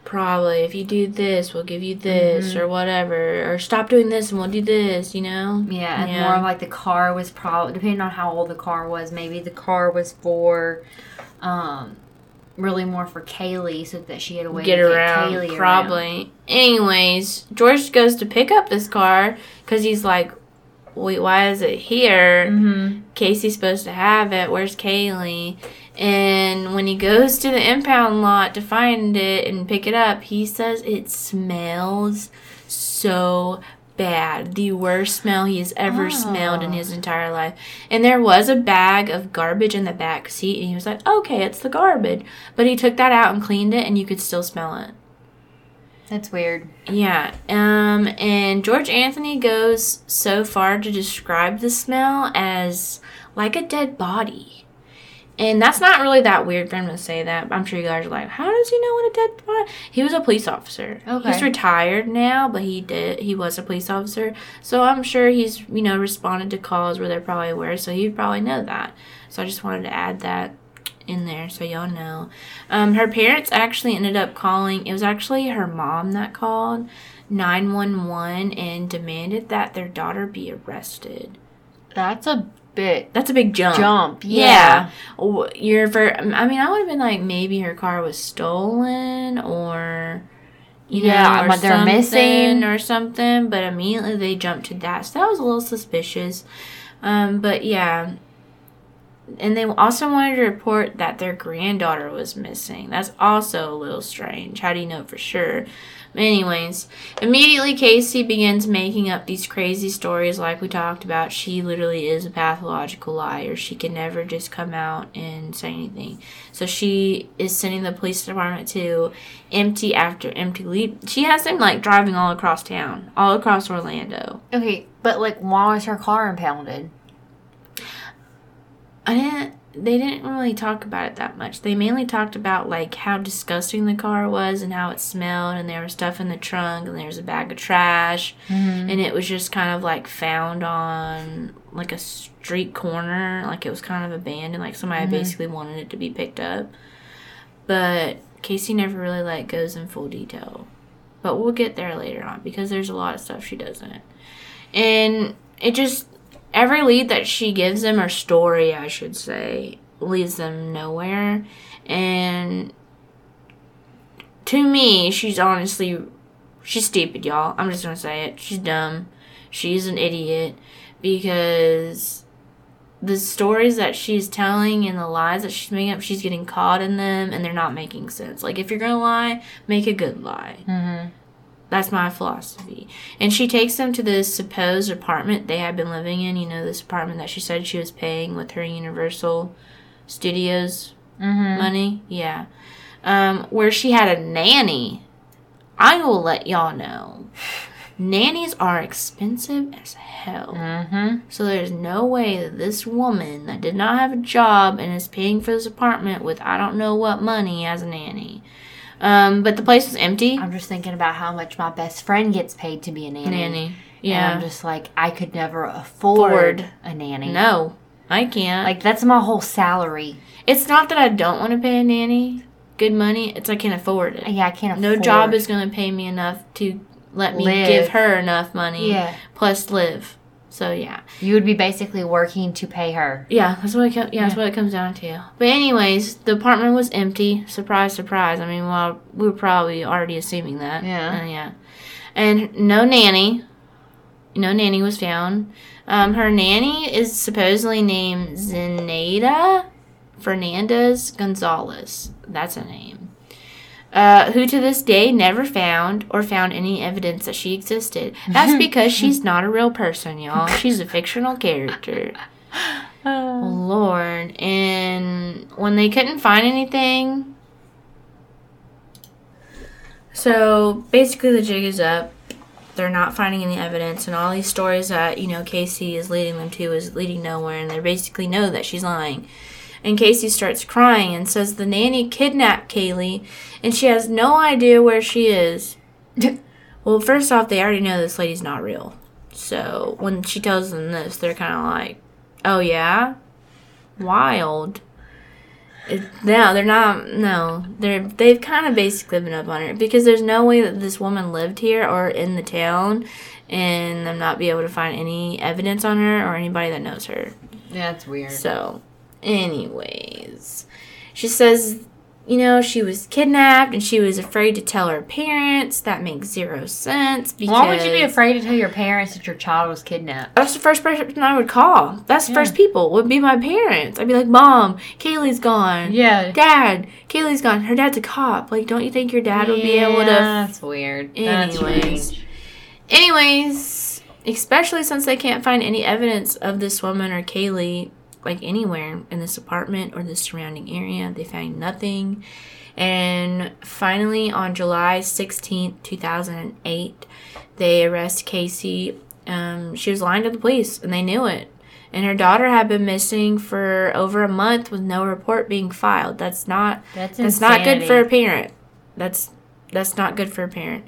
Speaker 2: probably if you do this, we'll give you this
Speaker 1: Mhm.
Speaker 2: or whatever, or stop doing this and we'll do this. You know?
Speaker 1: Yeah, and
Speaker 2: Yeah.
Speaker 1: more like the car was probably depending on how old the car was. Maybe the car was for, um, really more for Caylee, so that she had a way
Speaker 2: get
Speaker 1: to
Speaker 2: around
Speaker 1: get Caylee around.
Speaker 2: probably anyways george goes to pick up this car because he's like wait why is it here?
Speaker 1: Mm-hmm.
Speaker 2: casey's supposed to have it. Where's caylee? And when he goes to the impound lot to find it and pick it up he says it smells so bad. The worst smell he has ever smelled in
Speaker 1: Oh.
Speaker 2: his entire life. And there was a bag of garbage in the back seat and he was like okay it's the garbage. But he took that out and cleaned it and you could still smell it
Speaker 1: That's weird.
Speaker 2: yeah. Um, and George Anthony goes so far to describe the smell as like a dead body. And that's not really that weird for him to say that. I'm sure you guys are like, how does he know what a dead body? He was a police officer.
Speaker 1: Okay.
Speaker 2: He's retired now, but he did. He was a police officer, so I'm sure he's you know responded to calls where they're probably aware, so he'd probably know that. So I just wanted to add that in there so y'all know. Um, her parents actually ended up calling. It was actually her mom that called 911 and demanded that their daughter be arrested.
Speaker 1: That's a bit
Speaker 2: That's a big jump.
Speaker 1: jump.
Speaker 2: Yeah.
Speaker 1: Yeah.
Speaker 2: You're for, I mean, I would have been like, maybe her car was stolen or, you
Speaker 1: Yeah,
Speaker 2: know, or
Speaker 1: they're missing.
Speaker 2: or something. But immediately they jumped to that. So that was a little suspicious. Um, but yeah. And they also wanted to report that their granddaughter was missing. That's also a little strange. How do you know for sure? Anyways, immediately Casey begins making up these crazy stories like we talked about. She literally is a pathological liar. She can never just come out and say anything. So she is sending the police department to empty after empty. She has them like driving all across town, all across Orlando.
Speaker 1: Okay, but like, why was her car impounded?
Speaker 2: I didn't. They didn't really talk about it that much. They mainly talked about like how disgusting the car was and how it smelled, and there was stuff in the trunk, and there was a bag of trash,
Speaker 1: Mm-hmm.
Speaker 2: and it was just kind of like found on like a street corner, like it was kind of abandoned, like somebody
Speaker 1: Mhm.
Speaker 2: basically wanted it to be picked up. But Casey never really like goes in full detail. But we'll get there later on because there's a lot of stuff she doesn't. And it just every lead that she gives them or story, I should say, leads them nowhere. And to me, she's honestly she's stupid, y'all. I'm just gonna say it. She's dumb. She's an idiot because the stories that she's telling and the lies that she's making up, she's getting caught in them and they're not making sense. Like if you're gonna lie, make a good lie.
Speaker 1: Mm-hmm.
Speaker 2: That's my philosophy. And she takes them to this supposed apartment they had been living in. You know, this apartment that she said she was paying with her Universal Studios
Speaker 1: Mm-hmm.
Speaker 2: money. Yeah. Um, where she had a nanny. I will let y'all know. Nannies are expensive as hell.
Speaker 1: Mm-hmm.
Speaker 2: So there's no way that this woman that did not have a job and is paying for this apartment with I don't know what money as a nanny. Um, but the place was empty.
Speaker 1: I'm just thinking about how much my best friend gets paid to be a nanny.
Speaker 2: Nanny.
Speaker 1: And
Speaker 2: Yeah.
Speaker 1: I'm just like, I could never afford
Speaker 2: Afford.
Speaker 1: a nanny.
Speaker 2: No, I can't.
Speaker 1: Like, that's my whole salary.
Speaker 2: it's not that I don't want to pay a nanny good money. It's I can't afford it.
Speaker 1: Yeah, I can't
Speaker 2: No
Speaker 1: afford.
Speaker 2: job is going to pay me enough to let me
Speaker 1: Live.
Speaker 2: give her enough money.
Speaker 1: Yeah.
Speaker 2: Plus live. So yeah,
Speaker 1: You would be basically working to pay her.
Speaker 2: yeah, that's what it yeah, that's
Speaker 1: Yeah.
Speaker 2: what it comes down to. But anyways, the apartment was empty. Surprise, surprise. I mean, well, we were probably already assuming that.
Speaker 1: Yeah.
Speaker 2: Uh, yeah. And no nanny. No nanny was found. Um, her nanny is supposedly named Zenaida Fernandez Gonzalez. That's a name. Uh, who to this day never found or found any evidence that she existed. That's because she's not a real person, y'all. She's a fictional character. Lord. And when they couldn't find anything, so basically the jig is up. They're not finding any evidence, and all these stories that you know Casey is leading them to is leading nowhere, and they basically know that she's lying. And Casey starts crying and says the nanny kidnapped Caylee, and she has no idea where she is. well, first off, they already know this lady's not real. So when she tells them this, they're kind of like, "Oh yeah, wild." It, no, they're not. No, they're they've kind of basically been up on her because there's no way that this woman lived here or in the town, and them not be able to find any evidence on her or anybody that knows her.
Speaker 1: Yeah, that's weird.
Speaker 2: So, anyways, she says, you know, she was kidnapped and she was afraid to tell her parents. That makes zero sense. Because
Speaker 1: Why would you be afraid to tell your parents that your child was kidnapped?
Speaker 2: That's the first person I would call. That's the
Speaker 1: Yeah.
Speaker 2: first people would be my parents. I'd be like, Mom, Caylee's gone.
Speaker 1: Yeah.
Speaker 2: Dad, Caylee's gone. Her dad's a cop. Like, don't you think your dad would be able to
Speaker 1: That's weird.
Speaker 2: Anyways.
Speaker 1: strange.
Speaker 2: Anyways, especially since they can't find any evidence of this woman or Caylee, like anywhere in this apartment or the surrounding area, they found nothing. And finally, on July 16th, 2008, they arrest Casey. Um, she was lying to the police, and they knew it. And her daughter had been missing for over a month with no report being filed. That's not
Speaker 1: That's
Speaker 2: that's not good for a parent. That's that's not good for a parent.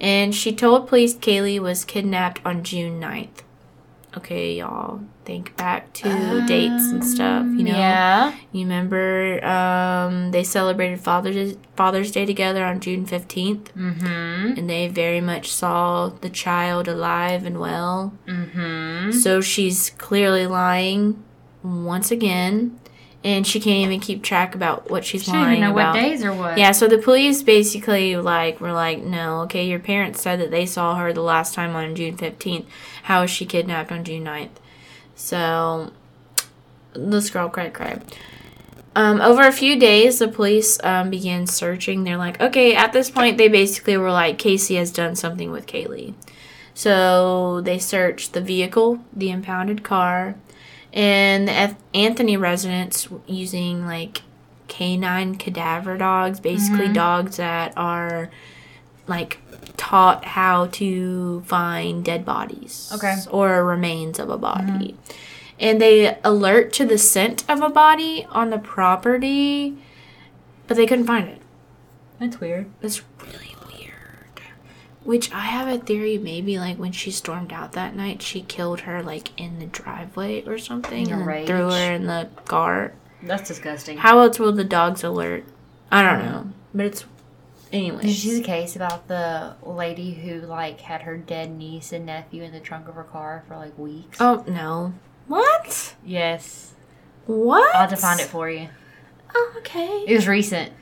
Speaker 2: And she told police Caylee was kidnapped on June 9th. Okay, y'all. Think back to dates and stuff, you know.
Speaker 1: Um, Yeah.
Speaker 2: You remember um, they celebrated Father's Father's Day together on June 15th,
Speaker 1: Mm-hmm.
Speaker 2: and they very much saw the child alive and well.
Speaker 1: Mm-hmm.
Speaker 2: So she's clearly lying once again, and she can't even keep track about what she's
Speaker 1: She didn't
Speaker 2: lying
Speaker 1: know
Speaker 2: about.
Speaker 1: what days or what.
Speaker 2: Yeah, so the police basically like were like, no, okay, your parents said that they saw her the last time on June fifteenth. How was she kidnapped on June 9th? So this girl cried, cried. Um, over a few days, the police um, began searching. They're like, okay, at this point, they basically were like, Casey has done something with Caylee. So they searched the vehicle, the impounded car, and the Anthony residence using like canine cadaver dogs, basically mm-hmm. dogs that are like taught how to find dead bodies
Speaker 1: Okay.
Speaker 2: or remains of a body. Mm-hmm. And they alert to the scent of a body on the property, but they couldn't find it.
Speaker 1: That's weird.
Speaker 2: That's really. Which I have a theory maybe like when she stormed out that night, she killed her like in the driveway or something and
Speaker 1: rage.
Speaker 2: threw her in the car.
Speaker 1: That's disgusting.
Speaker 2: How else will the dogs alert? I don't know. But it's anyway.
Speaker 1: Did you see the case about the lady who like had her dead niece and nephew in the trunk of her car for like weeks?
Speaker 2: Oh no. What?
Speaker 1: yes.
Speaker 2: What?
Speaker 1: I'll have to find it for you.
Speaker 2: Oh, okay.
Speaker 1: It was recent.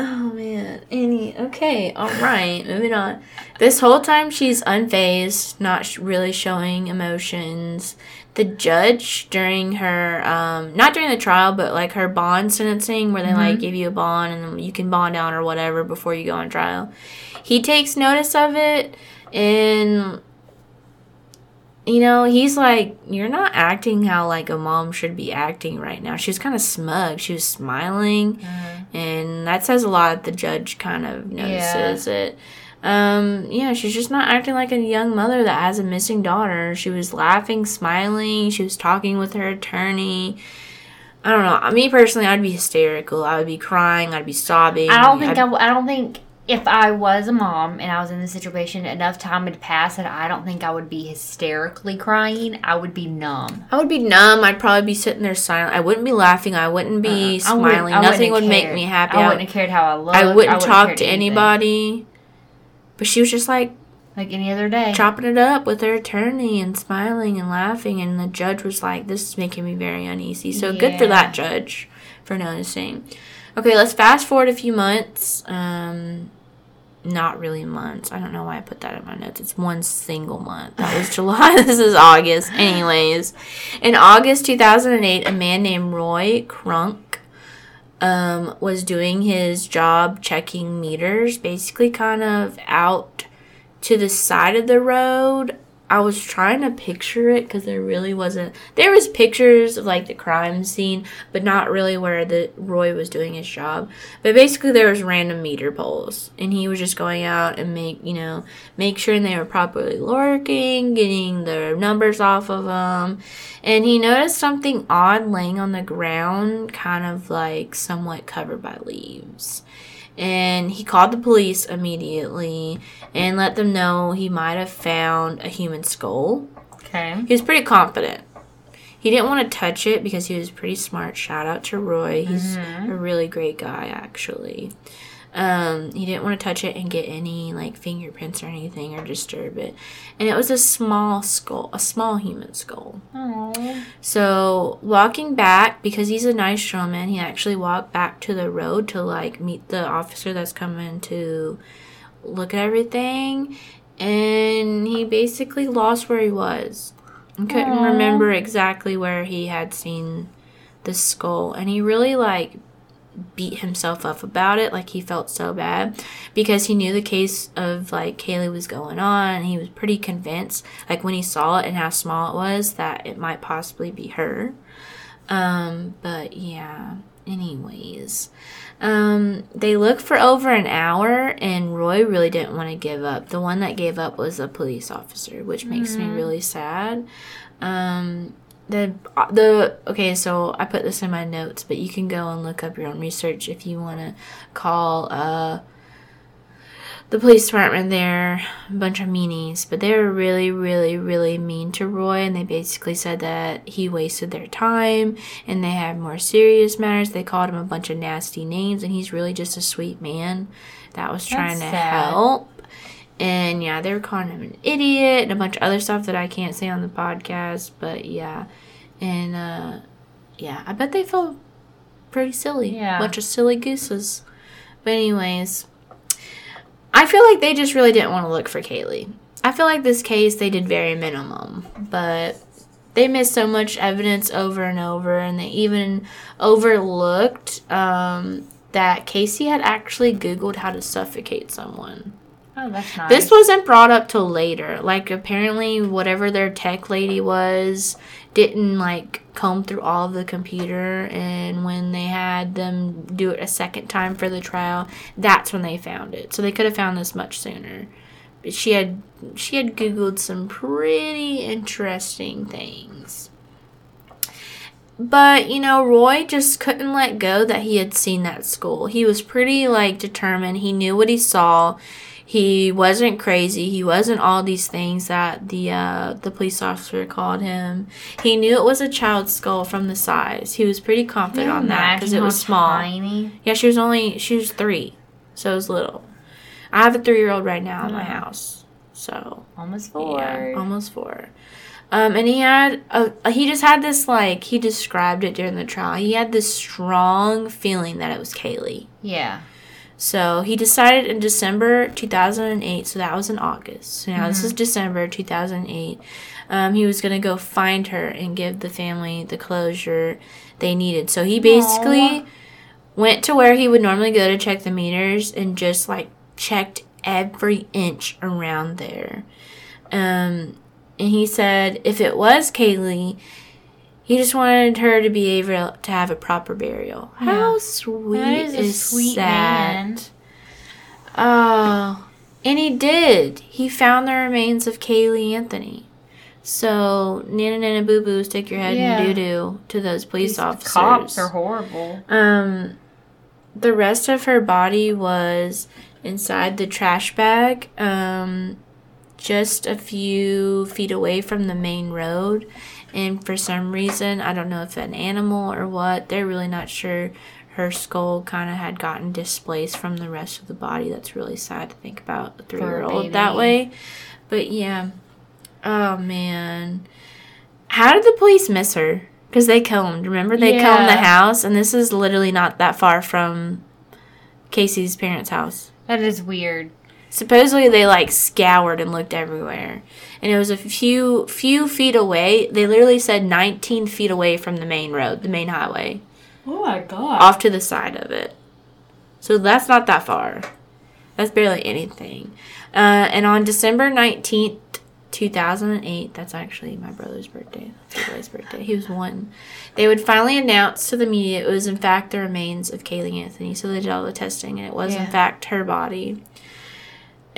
Speaker 2: Oh man. Any okay, alright, moving on. This whole time she's unfazed, not sh- really showing emotions. The judge during her um not during the trial, but like her bond sentencing where they like give you a bond and you can bond out or whatever before you go on trial. He takes notice of it and you know, he's like, You're not acting how like a mom should be acting right now. She was kind of smug. She was smiling and that says a lot. The judge kind of notices it. Um, yeah, she's just not acting like a young mother that has a missing daughter. She was laughing, smiling. She was talking with her attorney. I don't know. Me personally, I'd be hysterical. I would be crying. I'd be sobbing.
Speaker 1: I don't think I, w- I don't think if I was a mom and I was in this situation, enough time had passed that I don't think I would be hysterically crying. I would be numb.
Speaker 2: I would be numb. I'd probably be sitting there silent. I wouldn't be laughing. I wouldn't be
Speaker 1: Uh-uh.
Speaker 2: Smiling.
Speaker 1: Wouldn't
Speaker 2: Nothing would make me happy.
Speaker 1: I
Speaker 2: I,
Speaker 1: wouldn't have cared how I looked.
Speaker 2: I wouldn't
Speaker 1: wouldn't
Speaker 2: talk
Speaker 1: cared
Speaker 2: to
Speaker 1: anything.
Speaker 2: anybody. But she was just like
Speaker 1: like any other day.
Speaker 2: chopping it up with her attorney and smiling and laughing and the judge was like this is making me very uneasy so good for that judge for noticing okay let's fast forward a few months um not really months. I don't know why i put that in my notes. It's one single month. That was july. This is august. Anyways. In august 2008 a man named roy kronk um, was doing his job checking meters, basically kind of out to the side of the road. I was trying to picture it because there really wasn't. There was pictures of like the crime scene, but not really where the Roy was doing his job. But basically, there was random meter poles, and he was just going out and make you know make sure they were properly working, getting the numbers off of them. And he noticed something odd laying on the ground, kind of like somewhat covered by leaves and he called the police immediately and let them know he might have found a human skull.
Speaker 1: Okay.
Speaker 2: He was pretty confident. He didn't want to touch it because he was pretty smart. Shout out to Roy. He's mm-hmm. a really great guy, actually. Um, he didn't want to touch it and get any like fingerprints or anything or disturb it. And it was a small skull, a small human skull.
Speaker 1: Aww.
Speaker 2: So walking back, because he's a nice showman, he actually walked back to the road to like meet the officer that's coming to look at everything, and he basically lost where he was. and couldn't
Speaker 1: Aw.
Speaker 2: remember exactly where he had seen the skull, and he really like beat himself up about it like he felt so bad because he knew the case of like Caylee was going on. And he was pretty convinced like when he saw it and how small it was that it might possibly be her. Um but yeah anyways. Um they looked for over an hour and Roy really didn't want to give up. The one that gave up was a police officer which makes me really sad. Um the the okay so i put this in my notes but you can go and look up your own research if you want to call uh the police department there a bunch of meanies but they were really really really mean to roy and they basically said that he wasted their time and they had more serious matters they called him a bunch of nasty names and he's really just a sweet man that was trying
Speaker 1: That's
Speaker 2: to
Speaker 1: sad.
Speaker 2: help and yeah, they were calling him an idiot and a bunch of other stuff that I can't say on the podcast. But yeah, and uh, yeah, I bet they felt pretty silly.
Speaker 1: Yeah.
Speaker 2: bunch of silly gooses. But anyways, I feel like they just really didn't want to look for Caylee. I feel like this case they did very minimum, but they missed so much evidence over and over, and they even overlooked um, that Casey had actually Googled how to suffocate someone.
Speaker 1: Oh, that's nice.
Speaker 2: This wasn't brought up till later. Like apparently whatever their tech lady was didn't like comb through all of the computer and when they had them do it a second time for the trial, that's when they found it. So they could have found this much sooner. But she had she had googled some pretty interesting things. But, you know, Roy just couldn't let go that he had seen that school. He was pretty like determined. He knew what he saw he wasn't crazy. He wasn't all these things that the uh, the police officer called him. He knew it was a child's skull from the size. He was pretty confident on that because it was small.
Speaker 1: Tiny.
Speaker 2: Yeah, she was only she was three, so it was little. I have a three year old right now in my house, so
Speaker 1: Almost four.
Speaker 2: yeah, almost four. Um, and he had a, he just had this like he described it during the trial. He had this strong feeling that it was Caylee.
Speaker 1: Yeah.
Speaker 2: So he decided in December 2008, so that was in August. So now
Speaker 1: Mm-hmm.
Speaker 2: this is December 2008. Um, he was going to go find her and give the family the closure they needed. So he basically
Speaker 1: Aw.
Speaker 2: went to where he would normally go to check the meters and just like checked every inch around there. Um, and he said if it was Caylee, he just wanted her to be able to have a proper burial. How sweet
Speaker 1: That is
Speaker 2: is,
Speaker 1: sweet
Speaker 2: that?
Speaker 1: man.
Speaker 2: Oh, and he did. He found the remains of Caylee Anthony. So, Nana Nana Boo Boo, stick your head
Speaker 1: Yeah.
Speaker 2: in doo doo to those police
Speaker 1: These
Speaker 2: officers.
Speaker 1: Cops are horrible.
Speaker 2: Um, the rest of her body was inside the trash bag, um, just a few feet away from the main road. And for some reason, I don't know if an animal or what, they're really not sure. Her skull kind of had gotten displaced from the rest of the body. That's really sad to think about a three year old that way. But yeah. Oh man. How did the police miss her? Because they combed. Remember, they combed the house, and this is literally not that far from Casey's parents' house.
Speaker 1: That is weird.
Speaker 2: Supposedly, they like scoured and looked everywhere, and it was a few few feet away. They literally said 19 feet away from the main road, the main highway,
Speaker 1: Oh my god.
Speaker 2: off to the side of it. So that's not that far. That's barely anything. Uh, and on December 19th, 2008, that's actually my brother's birthday. That's Eli's birthday. He was one. They would finally announce to the media it was, in fact, the remains of Caylee Anthony. So they did all the testing, and it was, in fact, her body.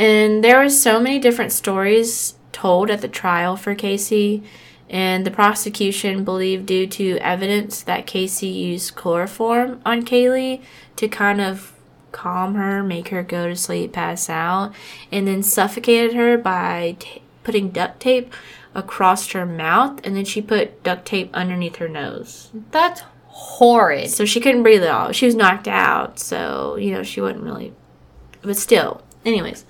Speaker 2: And there was so many different stories told at the trial for Casey, and the prosecution believed due to evidence that Casey used chloroform on Caylee to kind of calm her, make her go to sleep, pass out, and then suffocated her by t- putting duct tape across her mouth, and then she put duct tape underneath her nose.
Speaker 1: That's horrid.
Speaker 2: So she couldn't breathe at all. She was knocked out, so you know she wasn't really. But still, anyways,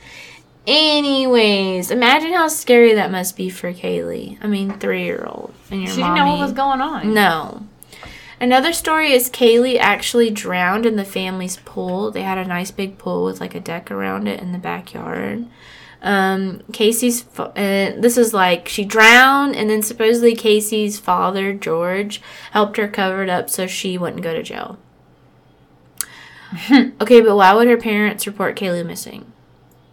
Speaker 2: anyways, imagine how scary that must be for Caylee. I mean, three year old and your
Speaker 1: She
Speaker 2: mommy.
Speaker 1: didn't know what was going on.
Speaker 2: No. Another story is Caylee actually drowned in the family's pool. They had a nice big pool with like a deck around it in the backyard. Um, Casey's, fa- uh, this is like she drowned, and then supposedly Casey's father, George, helped her cover it up so she wouldn't go to jail. okay, but why would her parents report Caylee missing?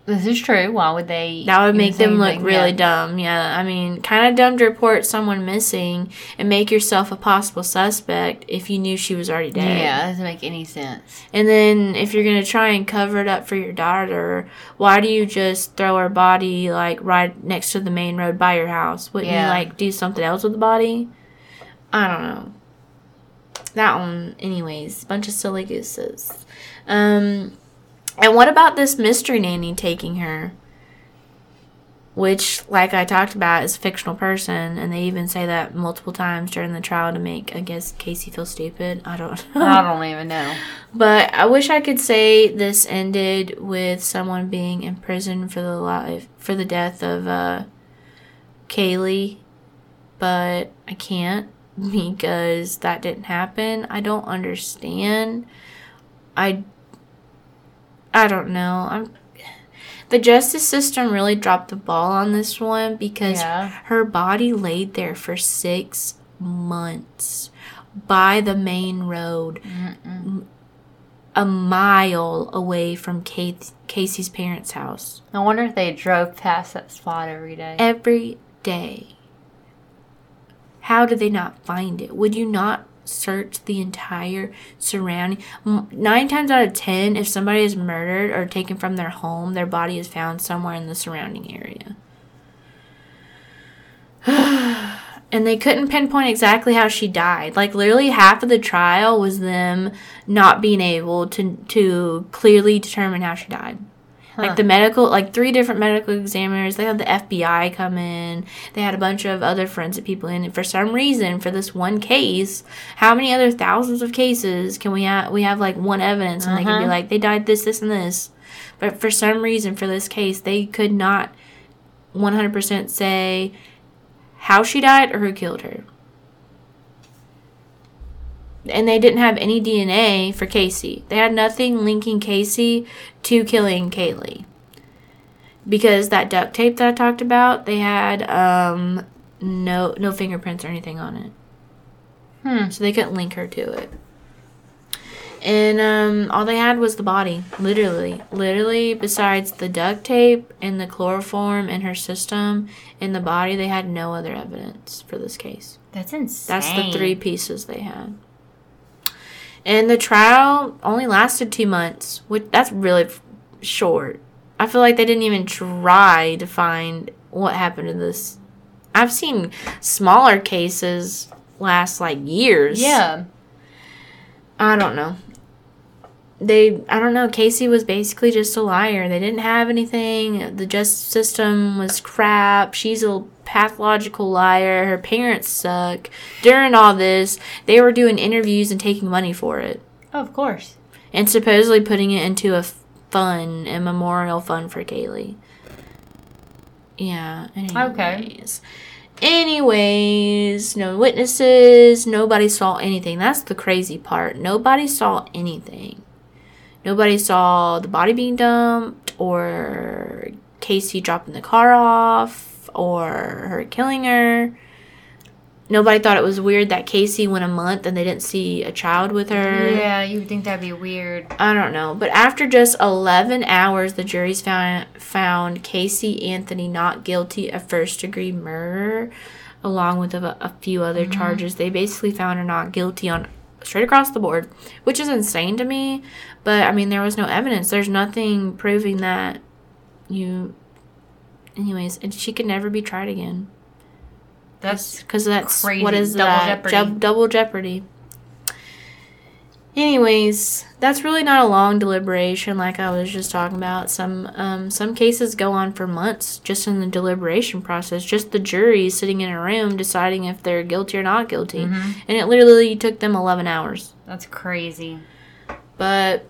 Speaker 1: This is true. Why would they?
Speaker 2: That would make them look really dumb. Yeah, I mean, kind of dumb to report someone missing and make yourself a possible suspect if you knew she was already dead.
Speaker 1: Yeah, that doesn't make any sense.
Speaker 2: And then if you're gonna try and cover it up for your daughter, why do you just throw her body like right next to the main road by your house? Wouldn't
Speaker 1: Yeah.
Speaker 2: you like do something else with the body? I don't know. That one, anyways, bunch of silly gooses. Um, and what about this mystery nanny taking her? Which, like I talked about, is a fictional person, and they even say that multiple times during the trial to make, I guess, Casey feel stupid. I don't know.
Speaker 1: I don't even know.
Speaker 2: But I wish I could say this ended with someone being in prison for the life for the death of uh, Caylee, but I can't because that didn't happen. I don't understand. I I don't know. I'm the justice system really dropped the ball on this one because
Speaker 1: Yeah.
Speaker 2: her body laid there for 6 months by the main road a mile away from Kate, Casey's parents' house
Speaker 1: I wonder if they drove past that spot every day.
Speaker 2: every day. How did they not find it? Would you not search the entire surrounding? Nine times out of ten, if somebody is murdered or taken from their home, their body is found somewhere in the surrounding area. and they couldn't pinpoint exactly how she died. Like literally half of the trial was them not being able to to clearly determine how she died.
Speaker 1: Huh.
Speaker 2: Like the medical, like three different medical examiners. They had the FBI come in. They had a bunch of other forensic people in. And for some reason, for this one case, how many other thousands of cases can we have? We have like one evidence, and they can be
Speaker 1: Uh-huh.
Speaker 2: like, they died this, this, and this. But for some reason, for this case, they could not 100% say how she died or who killed her. And they didn't have any DNA for Casey. They had nothing linking Casey to killing Caylee. Because that duct tape that I talked about, they had um, no no fingerprints or anything on it.
Speaker 1: Hmm.
Speaker 2: So they couldn't link her to it. And um, all they had was the body, literally, literally. Besides the duct tape and the chloroform in her system in the body, they had no other evidence for this case.
Speaker 1: That's insane.
Speaker 2: That's the three pieces they had. And the trial only lasted two months, which that's really f- short. I feel like they didn't even try to find what happened to this. I've seen smaller cases last like years.
Speaker 1: Yeah.
Speaker 2: I don't know. They, I don't know. Casey was basically just a liar. They didn't have anything. The justice system was crap. She's a pathological liar. Her parents suck. During all this, they were doing interviews and taking money for it.
Speaker 1: Oh, of course.
Speaker 2: And supposedly putting it into a fund, a memorial fund for Caylee. Yeah.
Speaker 1: Okay.
Speaker 2: Anyways. Anyways, no witnesses. Nobody saw anything. That's the crazy part. Nobody saw anything. Nobody saw the body being dumped or Casey dropping the car off or her killing her. Nobody thought it was weird that Casey went a month and they didn't see a child with her.
Speaker 1: Yeah, you would think that'd be weird.
Speaker 2: I don't know, but after just 11 hours, the jury's found found Casey Anthony not guilty of first degree murder, along with a, a few other mm-hmm. charges. They basically found her not guilty on straight across the board, which is insane to me. But I mean, there was no evidence. There's nothing proving that you. Anyways, and she could never be tried again.
Speaker 1: That's
Speaker 2: because that's
Speaker 1: crazy.
Speaker 2: what is
Speaker 1: Double
Speaker 2: that?
Speaker 1: jeopardy.
Speaker 2: Jub- double jeopardy. Anyways, that's really not a long deliberation, like I was just talking about. Some um, some cases go on for months just in the deliberation process, just the jury sitting in a room deciding if they're guilty or not guilty,
Speaker 1: Mm-hmm.
Speaker 2: and it literally took them eleven hours.
Speaker 1: that's crazy.
Speaker 2: But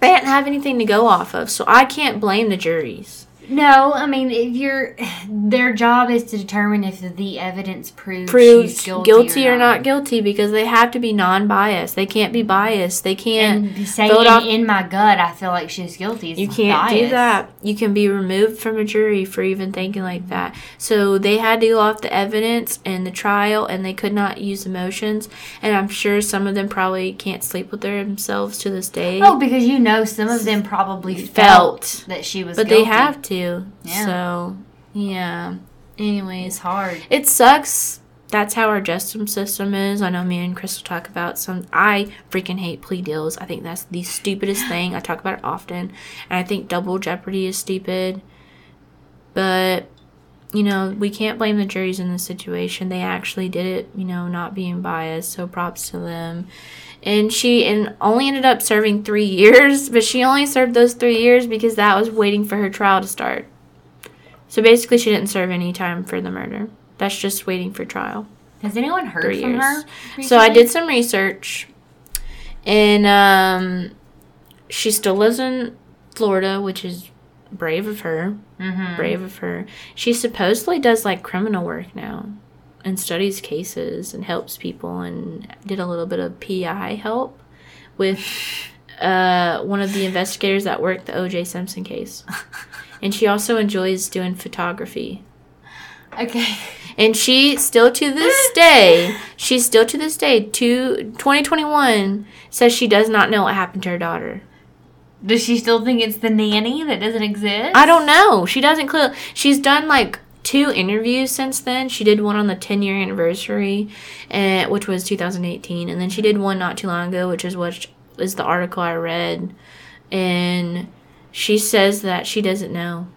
Speaker 2: they didn't have anything to go off of, so I can't blame the juries.
Speaker 1: No, I mean, if you're, their job is to determine if the evidence proves,
Speaker 2: Proves
Speaker 1: she's
Speaker 2: guilty,
Speaker 1: guilty,
Speaker 2: or, not guilty because they have to be non-biased. They can't be biased. They can't.
Speaker 1: And saying
Speaker 2: off-
Speaker 1: in my gut, I feel like she's guilty. is
Speaker 2: You can't do that. You can be removed from a jury for even thinking like that. So they had to go off the evidence and the trial, and they could not use emotions. And I'm sure some of them probably can't sleep with themselves to this day.
Speaker 1: Oh, because you know some of them probably
Speaker 2: Felt.
Speaker 1: felt, that she was
Speaker 2: but
Speaker 1: guilty.
Speaker 2: they have to.
Speaker 1: Yeah.
Speaker 2: So, yeah. Anyways,
Speaker 1: It's hard.
Speaker 2: it sucks. That's how our justice system is. I know me and Crystal talk about some. I freaking hate plea deals. I think that's the stupidest thing. I talk about it often, and I think double jeopardy is stupid. But you know, we can't blame the juries in this situation. They actually did it, you know, not being biased. So props to them. And she and only ended up serving three years, but she only served those three years because that was waiting for her trial to start. So basically, she didn't serve any time for the murder. That's just waiting for trial.
Speaker 1: Has anyone heard
Speaker 2: Three
Speaker 1: from
Speaker 2: years.
Speaker 1: her?
Speaker 2: So I did some research, and um, she still lives in Florida, which is brave of her.
Speaker 1: Mhm.
Speaker 2: Brave of her. She supposedly does like criminal work now, and studies cases and helps people, and did a little bit of PI help with uh, one of the investigators that worked the O.J. Simpson case, and she also enjoys doing photography.
Speaker 1: Okay.
Speaker 2: And she still to this day, she still to this day, to 2021, says she does not know what happened to her daughter.
Speaker 1: Does she still think it's the nanny that doesn't exist?
Speaker 2: I don't know. She doesn't clear. She's done like two interviews since then. She did one on the 10 year anniversary, and which was 2018, and then she did one not too long ago, which is what is the article I read, and she says that she doesn't know.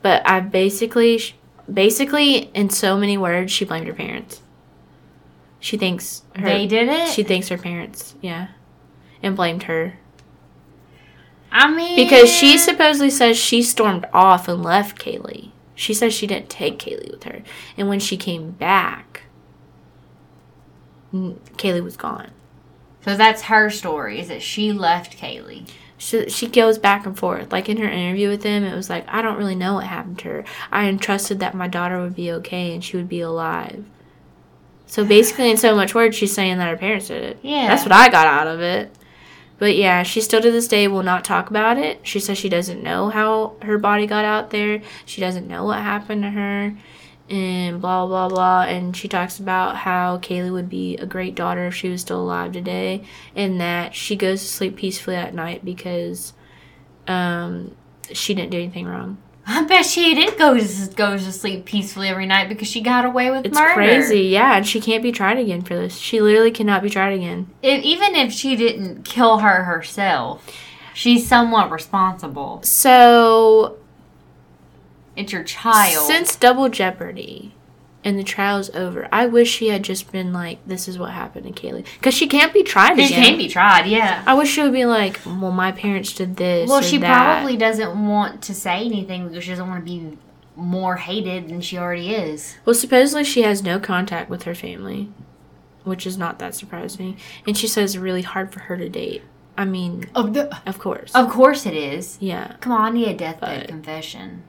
Speaker 2: But I basically, basically, in so many words, she blamed her parents. She thinks her,
Speaker 1: They did it.
Speaker 2: She thinks her parents, yeah, and blamed her.
Speaker 1: I mean,
Speaker 2: Because she supposedly says she stormed off and left Caylee. She says she didn't take Caylee with her. And when she came back, Caylee was gone.
Speaker 1: So that's her story. Is that she left Caylee?
Speaker 2: She, she goes back and forth. Like in her interview with him, it was like, I don't really know what happened to her. I entrusted that my daughter would be okay and she would be alive. So basically, in so much words, she's saying that her parents did it.
Speaker 1: Yeah.
Speaker 2: That's what I got out of it. But yeah, she still to this day will not talk about it. She says she doesn't know how her body got out there. She doesn't know what happened to her. And blah, blah, blah. And she talks about how Caylee would be a great daughter if she was still alive today. And that she goes to sleep peacefully at night because um, she didn't do anything wrong.
Speaker 1: I bet she did go to goes to sleep peacefully every night because she got away with murder.
Speaker 2: It's
Speaker 1: murder.
Speaker 2: crazy. Yeah. And she can't be tried again for this. She literally cannot be tried again.
Speaker 1: If, even if she didn't kill her herself, she's somewhat responsible.
Speaker 2: So
Speaker 1: It's your child.
Speaker 2: Since Double Jeopardy and the trial's over, I wish she had just been like, "This is what happened to Caylee," because she can't be tried
Speaker 1: she
Speaker 2: again.
Speaker 1: can be tried, yeah.
Speaker 2: I wish she would be like, "Well, my parents did this."
Speaker 1: Well, she
Speaker 2: that."
Speaker 1: probably doesn't want to say anything because she doesn't want to be more hated than she already is.
Speaker 2: Well, supposedly she has no contact with her family, which is not that surprising. And she says it's really hard for her to date. I mean,
Speaker 1: Of the,
Speaker 2: of course.
Speaker 1: of course it is.
Speaker 2: yeah.
Speaker 1: Come on, I need a deathbed
Speaker 2: But-
Speaker 1: confession.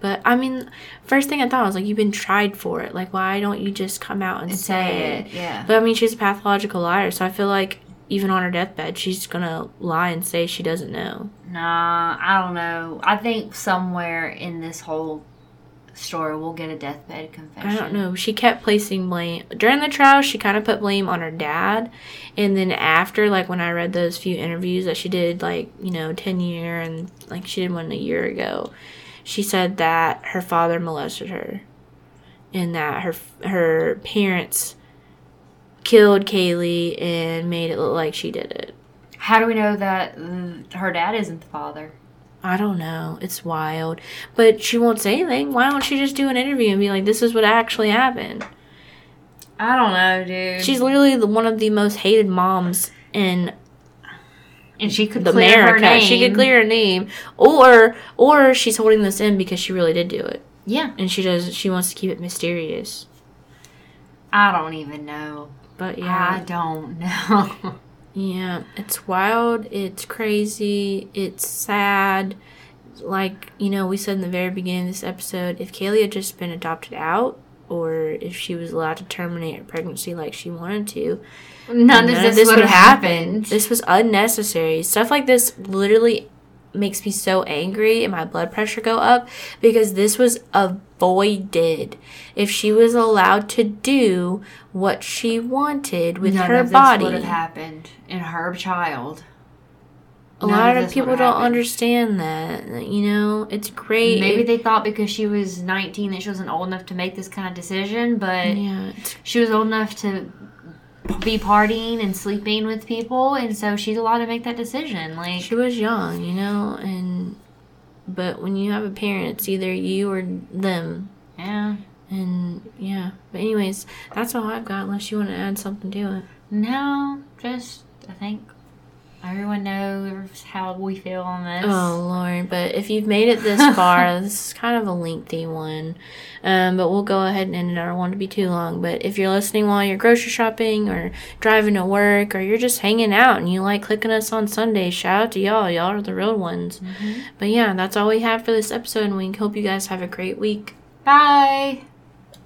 Speaker 2: But I mean, first thing I thought was like, you've been tried for it. Like, why don't you just come out and,
Speaker 1: And
Speaker 2: say
Speaker 1: say
Speaker 2: it?
Speaker 1: it, yeah.
Speaker 2: But I mean, she's a pathological liar, so I feel like even on her deathbed, she's gonna lie and say she doesn't know.
Speaker 1: Nah, I don't know. I think somewhere in this whole story we'll get a deathbed confession.
Speaker 2: I don't know. She kept placing blame during the trial. She kind of put blame on her dad, and then after, like when I read those few interviews that she did, like you know, ten year and like she did one a year ago, she said that her father molested her, and that her her parents killed Caylee and made it look like she did it.
Speaker 1: How do we know that her dad isn't the father?
Speaker 2: I don't know. It's wild. But she won't say anything. Why don't she just do an interview and be like, this is what actually happened?
Speaker 1: I don't know, dude.
Speaker 2: She's literally the, one of the most hated moms in
Speaker 1: and she could
Speaker 2: the
Speaker 1: clear her
Speaker 2: America.
Speaker 1: name.
Speaker 2: She could clear her name. Or or she's holding this in because she really did do it.
Speaker 1: Yeah,
Speaker 2: And she does she wants to keep it mysterious.
Speaker 1: I don't even know.
Speaker 2: But yeah, I
Speaker 1: don't know.
Speaker 2: Yeah. It's wild. It's crazy. It's sad. Like, you know, we said in the very beginning of this episode, if Caylee had just been adopted out or if she was allowed to terminate her pregnancy like she wanted to,
Speaker 1: None, of this, would have happened.
Speaker 2: This was unnecessary. Stuff like this literally makes me so angry and my blood pressure go up because this was avoided. If she was allowed to do what she wanted with
Speaker 1: None
Speaker 2: her
Speaker 1: of
Speaker 2: body.
Speaker 1: this would have happened in her child.
Speaker 2: A
Speaker 1: None
Speaker 2: lot
Speaker 1: of
Speaker 2: of people don't
Speaker 1: happened.
Speaker 2: understand that. You know, it's great.
Speaker 1: Maybe they thought because she was 19 that she wasn't old enough to make this kind of decision, but
Speaker 2: yeah,
Speaker 1: she was old enough to be partying and sleeping with people, and so she's allowed to make that decision. Like,
Speaker 2: she was young, you know, and but when you have a parent, it's either you or them.
Speaker 1: Yeah.
Speaker 2: And yeah. But anyways, that's all I've got. Unless you want to add something to it.
Speaker 1: No, just I think everyone knows how we feel on this.
Speaker 2: Oh Lord! But if you've made it this far, this is kind of a lengthy one. Um, but we'll go ahead and end it. I don't want to be too long. But if you're listening while you're grocery shopping or driving to work or you're just hanging out and you like clicking us on Sundays, shout out to y'all. Y'all are the real ones. But yeah, that's all we have for this episode, and we hope you guys have a great week.
Speaker 1: Bye.